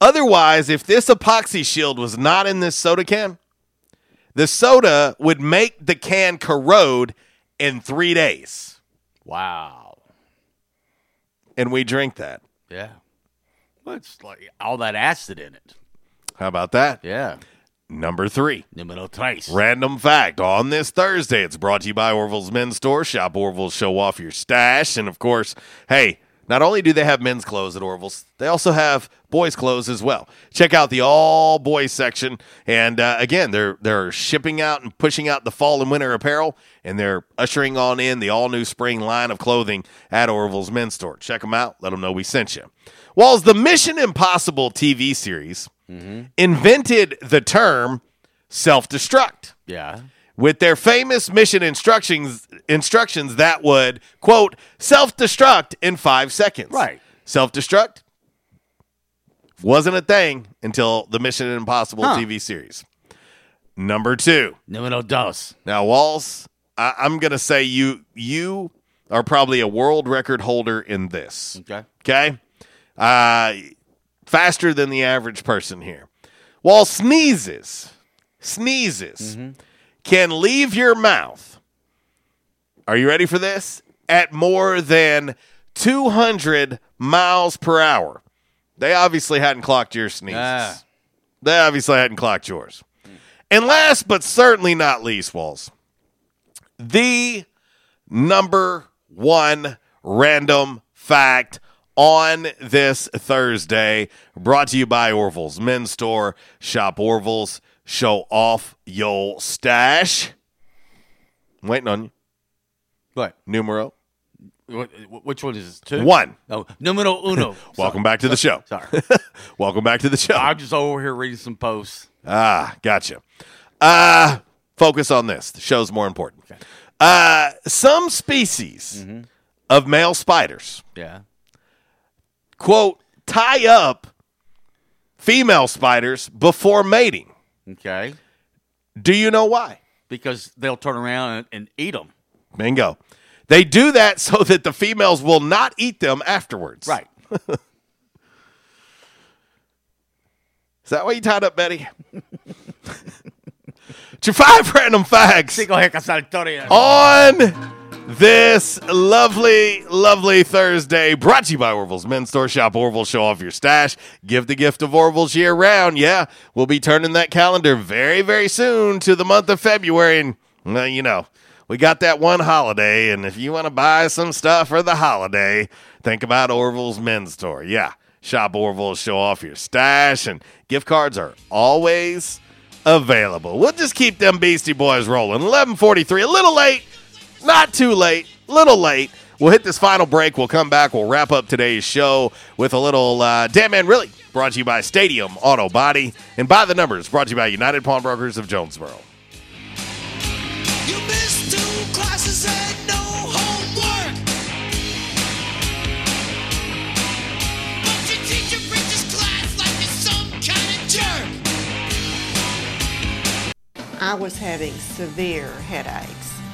Otherwise, if this epoxy shield was not in this soda can, the soda would make the can corrode in three days. Wow. And we drink that. Yeah. Well, it's like all that acid in it. How about that? Yeah. Number three. Numero tres. Random fact on this Thursday. It's brought to you by Orville's Men's Store. Shop Orville's, show off your stash. And of course, hey, not only do they have men's clothes at Orville's, they also have boys' clothes as well. Check out the all boys section. And uh, again, they're they're shipping out and pushing out the fall and winter apparel, and they're ushering on in the all new spring line of clothing at Orville's Men's Store. Check them out. Let them know we sent you. Walls, the Mission Impossible TV series invented the term self destruct Yeah. with their famous mission instructions instructions that would quote self-destruct in 5 seconds. Right. Self-destruct wasn't a thing until the Mission Impossible Huh. TV series. Number 2. Numero dos. Now, Walls, I, I'm going to say you you are probably a world record holder in this. Okay. Okay? Uh, faster than the average person here. While sneezes, sneezes can leave your mouth. Are you ready for this? At more than 200 miles per hour. They obviously hadn't clocked your sneezes. Ah. They obviously hadn't clocked yours. And last but certainly not least, Walls, the number one random fact on this Thursday, brought to you by Orville's Men's Store. Shop Orville's, show off your stash. I'm waiting on you. What? Numero What, which one is this? Two? one. No, numero uno. <laughs> Welcome back to the show. Sorry. <laughs> Welcome back to the show. I'm just over here reading some posts. Ah, gotcha. Uh, focus on this. The show's more important. Uh, some species of male spiders, Yeah. Quote, tie up female spiders before mating. Okay. Do you know why? Because they'll turn around and, and eat them. Bingo. They do that <laughs> so that the females will not eat them afterwards. Right. <laughs> Is that why you tied up Betty? <laughs> your five random facts. Cinco jecas al on this lovely, lovely Thursday, brought to you by Orville's Men's Store. Shop Orville, show off your stash, give the gift of Orville's year round. Yeah, we'll be turning that calendar very, very soon to the month of February. And, you know, we got that one holiday. And if you want to buy some stuff for the holiday, think about Orville's Men's Store. Yeah, shop Orville, show off your stash, and gift cards are always available. We'll just keep them Beastie Boys rolling. 1143, a little late. Not too late, little late. We'll hit this final break. We'll come back. We'll wrap up today's show with a little uh, Damn Man Really brought to you by Stadium Auto Body and by the numbers brought to you by United Pawnbrokers of Jonesboro. You missed two classes and no homework. But your teacher preaches class like you're some kind of jerk. I was having severe headaches.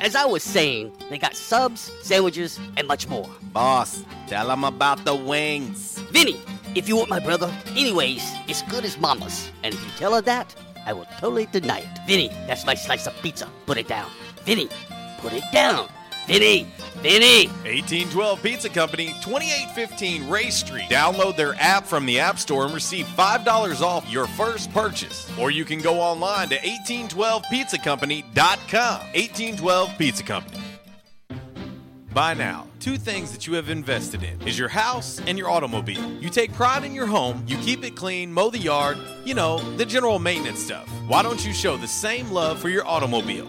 As I was saying, they got subs, sandwiches, and much more. Boss, tell him about the wings. Vinny, if you want my brother, anyways, it's good as mama's. And if you tell her that, I will totally deny it. Vinny, that's my slice of pizza. Put it down. Vinny, put it down. Vinny, Vinny. 1812 Pizza Company, 2815 Ray Street. Download their app from the App Store and receive $5 off your first purchase. Or you can go online to 1812pizzacompany.com. 1812 Pizza Company. By now, two things that you have invested in is your house and your automobile. You take pride in your home, you keep it clean, mow the yard, you know, the general maintenance stuff. Why don't you show the same love for your automobile?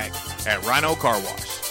at Rhino Car Wash.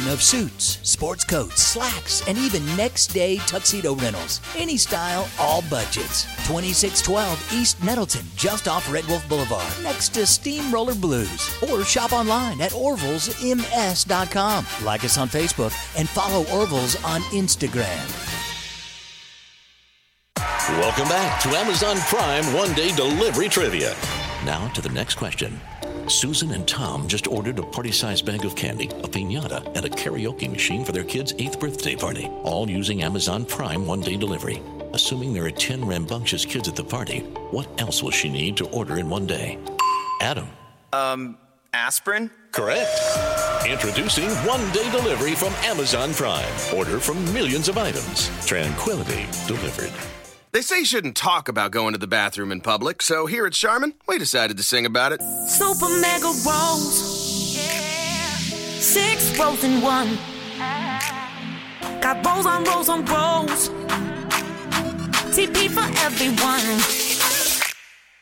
of suits, sports coats, slacks, and even next day tuxedo rentals. Any style, all budgets. 2612 East Nettleton, just off Red Wolf Boulevard, next to Steamroller Blues. Or shop online at orvillesms.com. Like us on Facebook and follow Orville's on Instagram. Welcome back to Amazon Prime One Day Delivery Trivia. Now to the next question. Susan and Tom just ordered a party sized bag of candy, a pinata, and a karaoke machine for their kid's eighth birthday party, all using Amazon Prime One Day Delivery. Assuming there are 10 rambunctious kids at the party, what else will she need to order in one day? Adam. Um, aspirin? Correct. Introducing one day delivery from Amazon Prime. Order from millions of items. Tranquility delivered. They say you shouldn't talk about going to the bathroom in public, so here at Charmin, we decided to sing about it. Super mega rolls. Yeah. Six rolls in one. Got rolls on rolls on rolls. TP for everyone.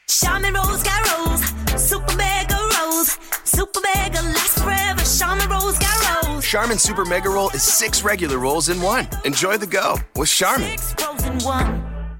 Charmin rolls got rolls. Super mega rolls. Super mega lasts forever. Charmin Rose got rolls. Charmin Super Mega Roll is six regular rolls in one. Enjoy the go with Charmin. Six Rolls in one.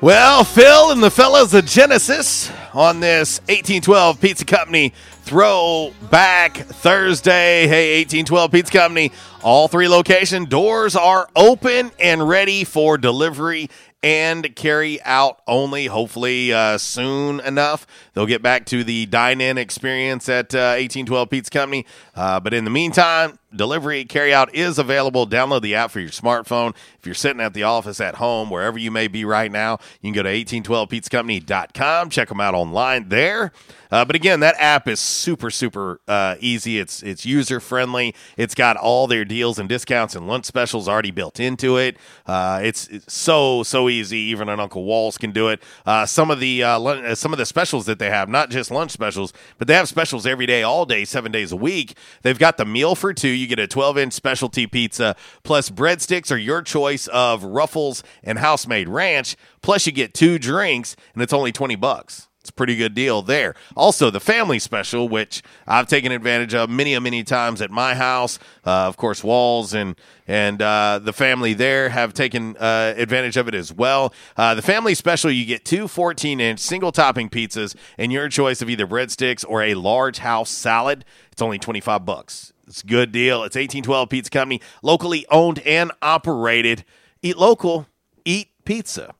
Well, Phil and the fellas of Genesis on this 1812 Pizza Company throwback Thursday. Hey, 1812 Pizza Company, all three location doors are open and ready for delivery and carry out only. Hopefully, uh, soon enough, they'll get back to the dine in experience at uh, 1812 Pizza Company. Uh, but in the meantime, delivery carryout is available. Download the app for your smartphone. If you're sitting at the office at home, wherever you may be right now, you can go to 1812pizzacompany.com. Check them out online there. Uh, but again, that app is super, super uh, easy. It's it's user friendly. It's got all their deals and discounts and lunch specials already built into it. Uh, it's, it's so so easy. Even an Uncle Walls can do it. Uh, some of the uh, uh, some of the specials that they have, not just lunch specials, but they have specials every day, all day, seven days a week. They've got the meal for two. You get a 12 inch specialty pizza plus breadsticks or your choice of Ruffles and house made ranch. Plus, you get two drinks, and it's only 20 bucks. It's a pretty good deal there. Also, the family special, which I've taken advantage of many, a many times at my house. Uh, of course, Walls and and uh, the family there have taken uh, advantage of it as well. Uh, the family special, you get two 14 inch single topping pizzas and your choice of either breadsticks or a large house salad. It's only 25 bucks. It's a good deal. It's 1812 Pizza Company, locally owned and operated. Eat local, eat pizza.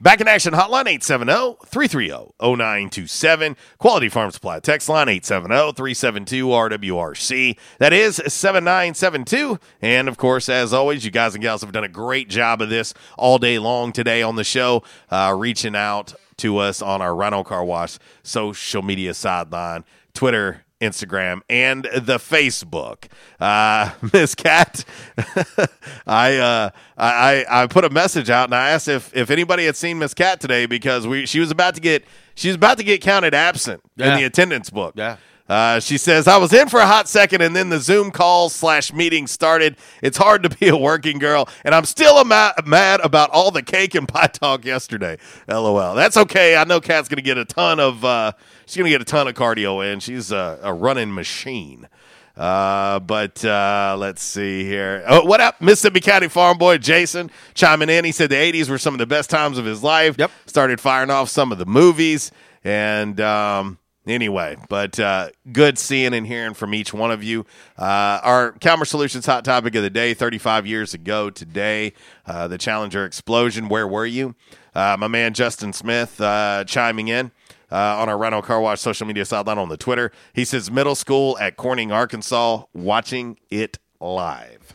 Back in action hotline 870-330-0927. Quality Farm Supply text line 870-372-RWRC. That is 7972. And of course, as always, you guys and gals have done a great job of this all day long today on the show, uh, reaching out to us on our Rhino Car Wash social media sideline, Twitter, Instagram, and the Facebook. Uh, <laughs> Miss Cat, <laughs> I, uh, I I put a message out and I asked if if anybody had seen Miss Cat today because we she was about to get she was about to get counted absent in the attendance book. Yeah. Uh, she says, I was in for a hot second and then the Zoom call slash meeting started. It's hard to be a working girl, and I'm still a ma- mad about all the cake and pie talk yesterday. LOL. That's okay. I know Kat's going to get a ton of, uh, she's going to get a ton of cardio in. She's a, a running machine. Uh, but uh, let's see here. Oh, what up, Mississippi County farm boy Jason chiming in? He said the '80s were some of the best times of his life. Yep. Started firing off some of the movies, and um, anyway, but uh, good seeing and hearing from each one of you. Uh, our Calmer Solutions hot topic of the day: 35 years ago today, uh, the Challenger explosion. Where were you? Uh, my man Justin Smith uh, chiming in uh, on our Rhino Car Wash social media sideline on the Twitter. He says middle school at Corning, Arkansas, watching it live.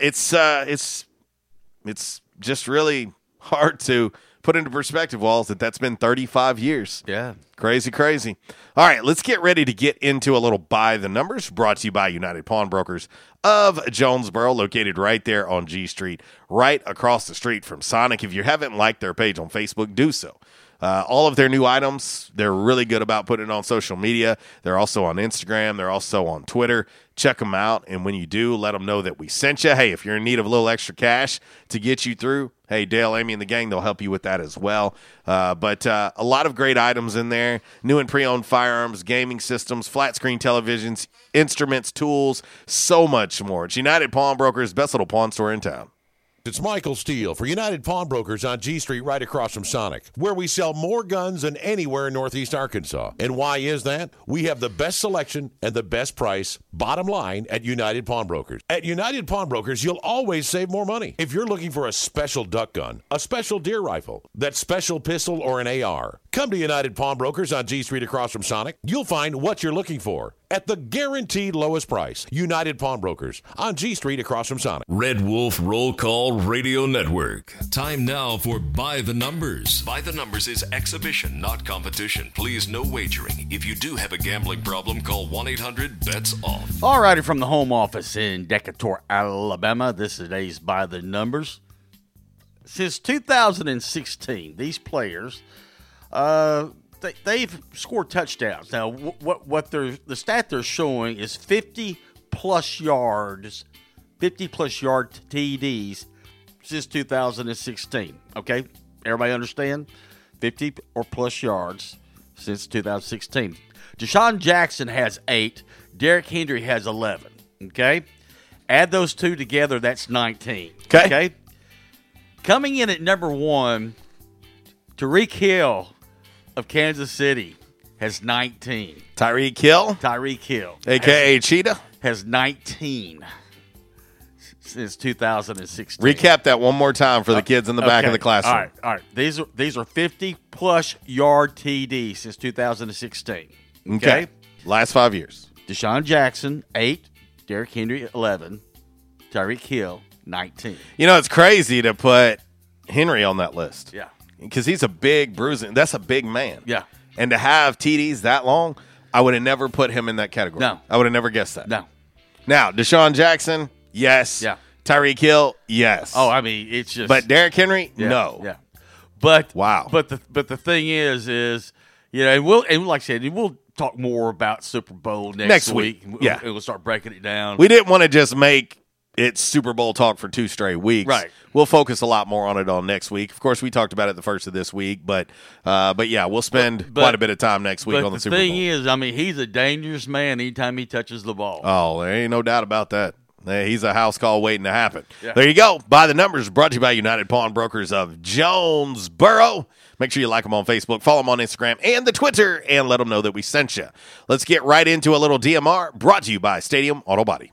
It's it's it's just really hard to put into perspective, Walls, that that's been 35 years. Yeah. Crazy, crazy. All right, let's get ready to get into a little by the numbers brought to you by United Pawnbrokers of Jonesboro, located right there on G Street, right across the street from Sonic. If you haven't liked their page on Facebook, do so. Uh, all of their new items, they're really good about putting it on social media. They're also on Instagram. They're also on Twitter. Check them out. And when you do, let them know that we sent you. Hey, if you're in need of a little extra cash to get you through, hey, Dale, Amy, and the gang, they'll help you with that as well. Uh, but uh, a lot of great items in there new and pre owned firearms, gaming systems, flat screen televisions, instruments, tools, so much more. It's United Pawnbrokers, best little pawn store in town. It's Michael Steele for United Pawnbrokers on G Street right across from Sonic, where we sell more guns than anywhere in Northeast Arkansas. And why is that? We have the best selection and the best price, bottom line, at United Pawnbrokers. At United Pawnbrokers, you'll always save more money. If you're looking for a special duck gun, a special deer rifle, that special pistol, or an AR, come to United Pawnbrokers on G Street across from Sonic. You'll find what you're looking for at the guaranteed lowest price. United Pawnbrokers on G Street across from Sonic. Red Wolf Roll Call Radio Network. Time now for By the Numbers. By the Numbers is exhibition, not competition. Please, no wagering. If you do have a gambling problem, call 1 800 BETS OFF. All righty, from the home office in Decatur, Alabama, this is today's By the Numbers. Since 2016, these players, uh, they, they've scored touchdowns. Now, what what they're the stat they're showing is 50 plus yards, 50 plus yard TDs since 2016. Okay, everybody understand? 50 or plus yards since 2016. DeSean Jackson has eight. Derrick Henry has 11. Okay, add those two together, that's 19. Okay. Okay. Coming in at number one, Tyreek Hill of Kansas City has 19. Tyreek Hill, Tyreek Hill, aka Cheetah. has 19 since 2016. Recap that one more time for the uh, kids in the back of the classroom. All right, all right. These are these are 50 plus yard TD since 2016. Okay. Last five years. DeSean Jackson eight, Derrick Henry 11, Tyreek Hill 19. You know, it's crazy to put Henry on that list. Yeah. Because he's a big bruising. That's a big man. Yeah. And to have TDs that long, I would have never put him in that category. No. I would have never guessed that. No. Now, DeSean Jackson, yes. Yeah. Tyreek Hill, yes. Oh, I mean, it's just But Derrick Henry, Yeah, no. Yeah. But Wow. But the but the thing is, is you know, and we'll and like I said, we'll talk more about Super Bowl next, Next week. We'll- Yeah. and we'll start breaking it down. We didn't want to just make it Super Bowl talk for two straight weeks. Right. We'll focus a lot more on it on next week. Of course, we talked about it the first of this week, but uh, but yeah, we'll spend But- quite a bit of time next week but on the, the Super Bowl. The thing is, I mean, he's a dangerous man anytime he touches the ball. Oh, there ain't no doubt about that. He's a house call waiting to happen. Yeah. There you go. By the numbers, brought to you by United Pawnbrokers of Jonesboro. Make sure you like them on Facebook, follow them on Instagram and the Twitter, and let them know that we sent you. Let's get right into a little DMR brought to you by Stadium Auto Body.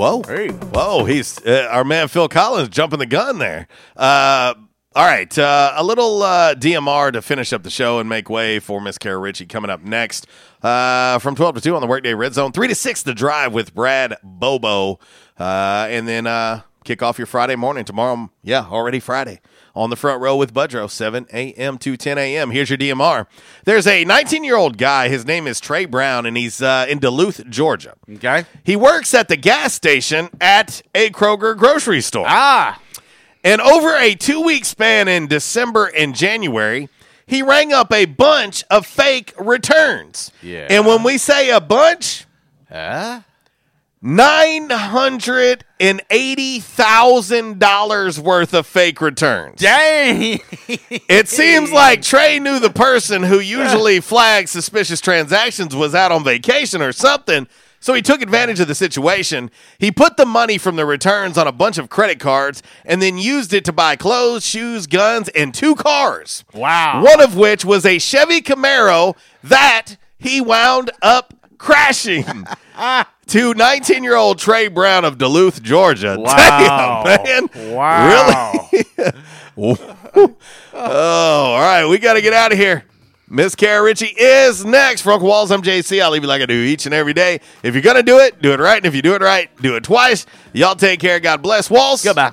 Whoa. Whoa, he's uh, our man Phil Collins jumping the gun there. Uh, all right, uh, a little uh, DMR to finish up the show and make way for Miss Kara Ritchie coming up next uh, from 12 to 2 on the Workday Red Zone. 3 to 6, the drive with Brad Bobo. Uh, and then uh, kick off your Friday morning tomorrow. Yeah, already Friday on the front row with Budrow, 7 a.m. to 10 a.m. Here's your DMR. There's a 19 year old guy. His name is Trey Brown, and he's uh, in Duluth, Georgia. Okay. He works at the gas station at a Kroger grocery store. Ah. And over a two week span in December and January, he rang up a bunch of fake returns. Yeah. And when we say a bunch, uh? $980,000 worth of fake returns. Dang. it seems like <laughs> Trey knew the person who usually flags suspicious transactions was out on vacation or something. So he took advantage of the situation. He put the money from the returns on a bunch of credit cards and then used it to buy clothes, shoes, guns, and two cars. Wow. One of which was a Chevy Camaro that he wound up crashing. <laughs> to 19 year old Trey Brown of Duluth, Georgia. <laughs> Wow. Damn, man. Wow. Really? <laughs> oh, all right. We got to get out of here. Miss Kara Ritchie is next. Uncle Walls, I'm JC. I'll leave you like I do each and every day. If you're going to do it, do it right. And if you do it right, do it twice. Y'all take care. God bless. Walls. Goodbye.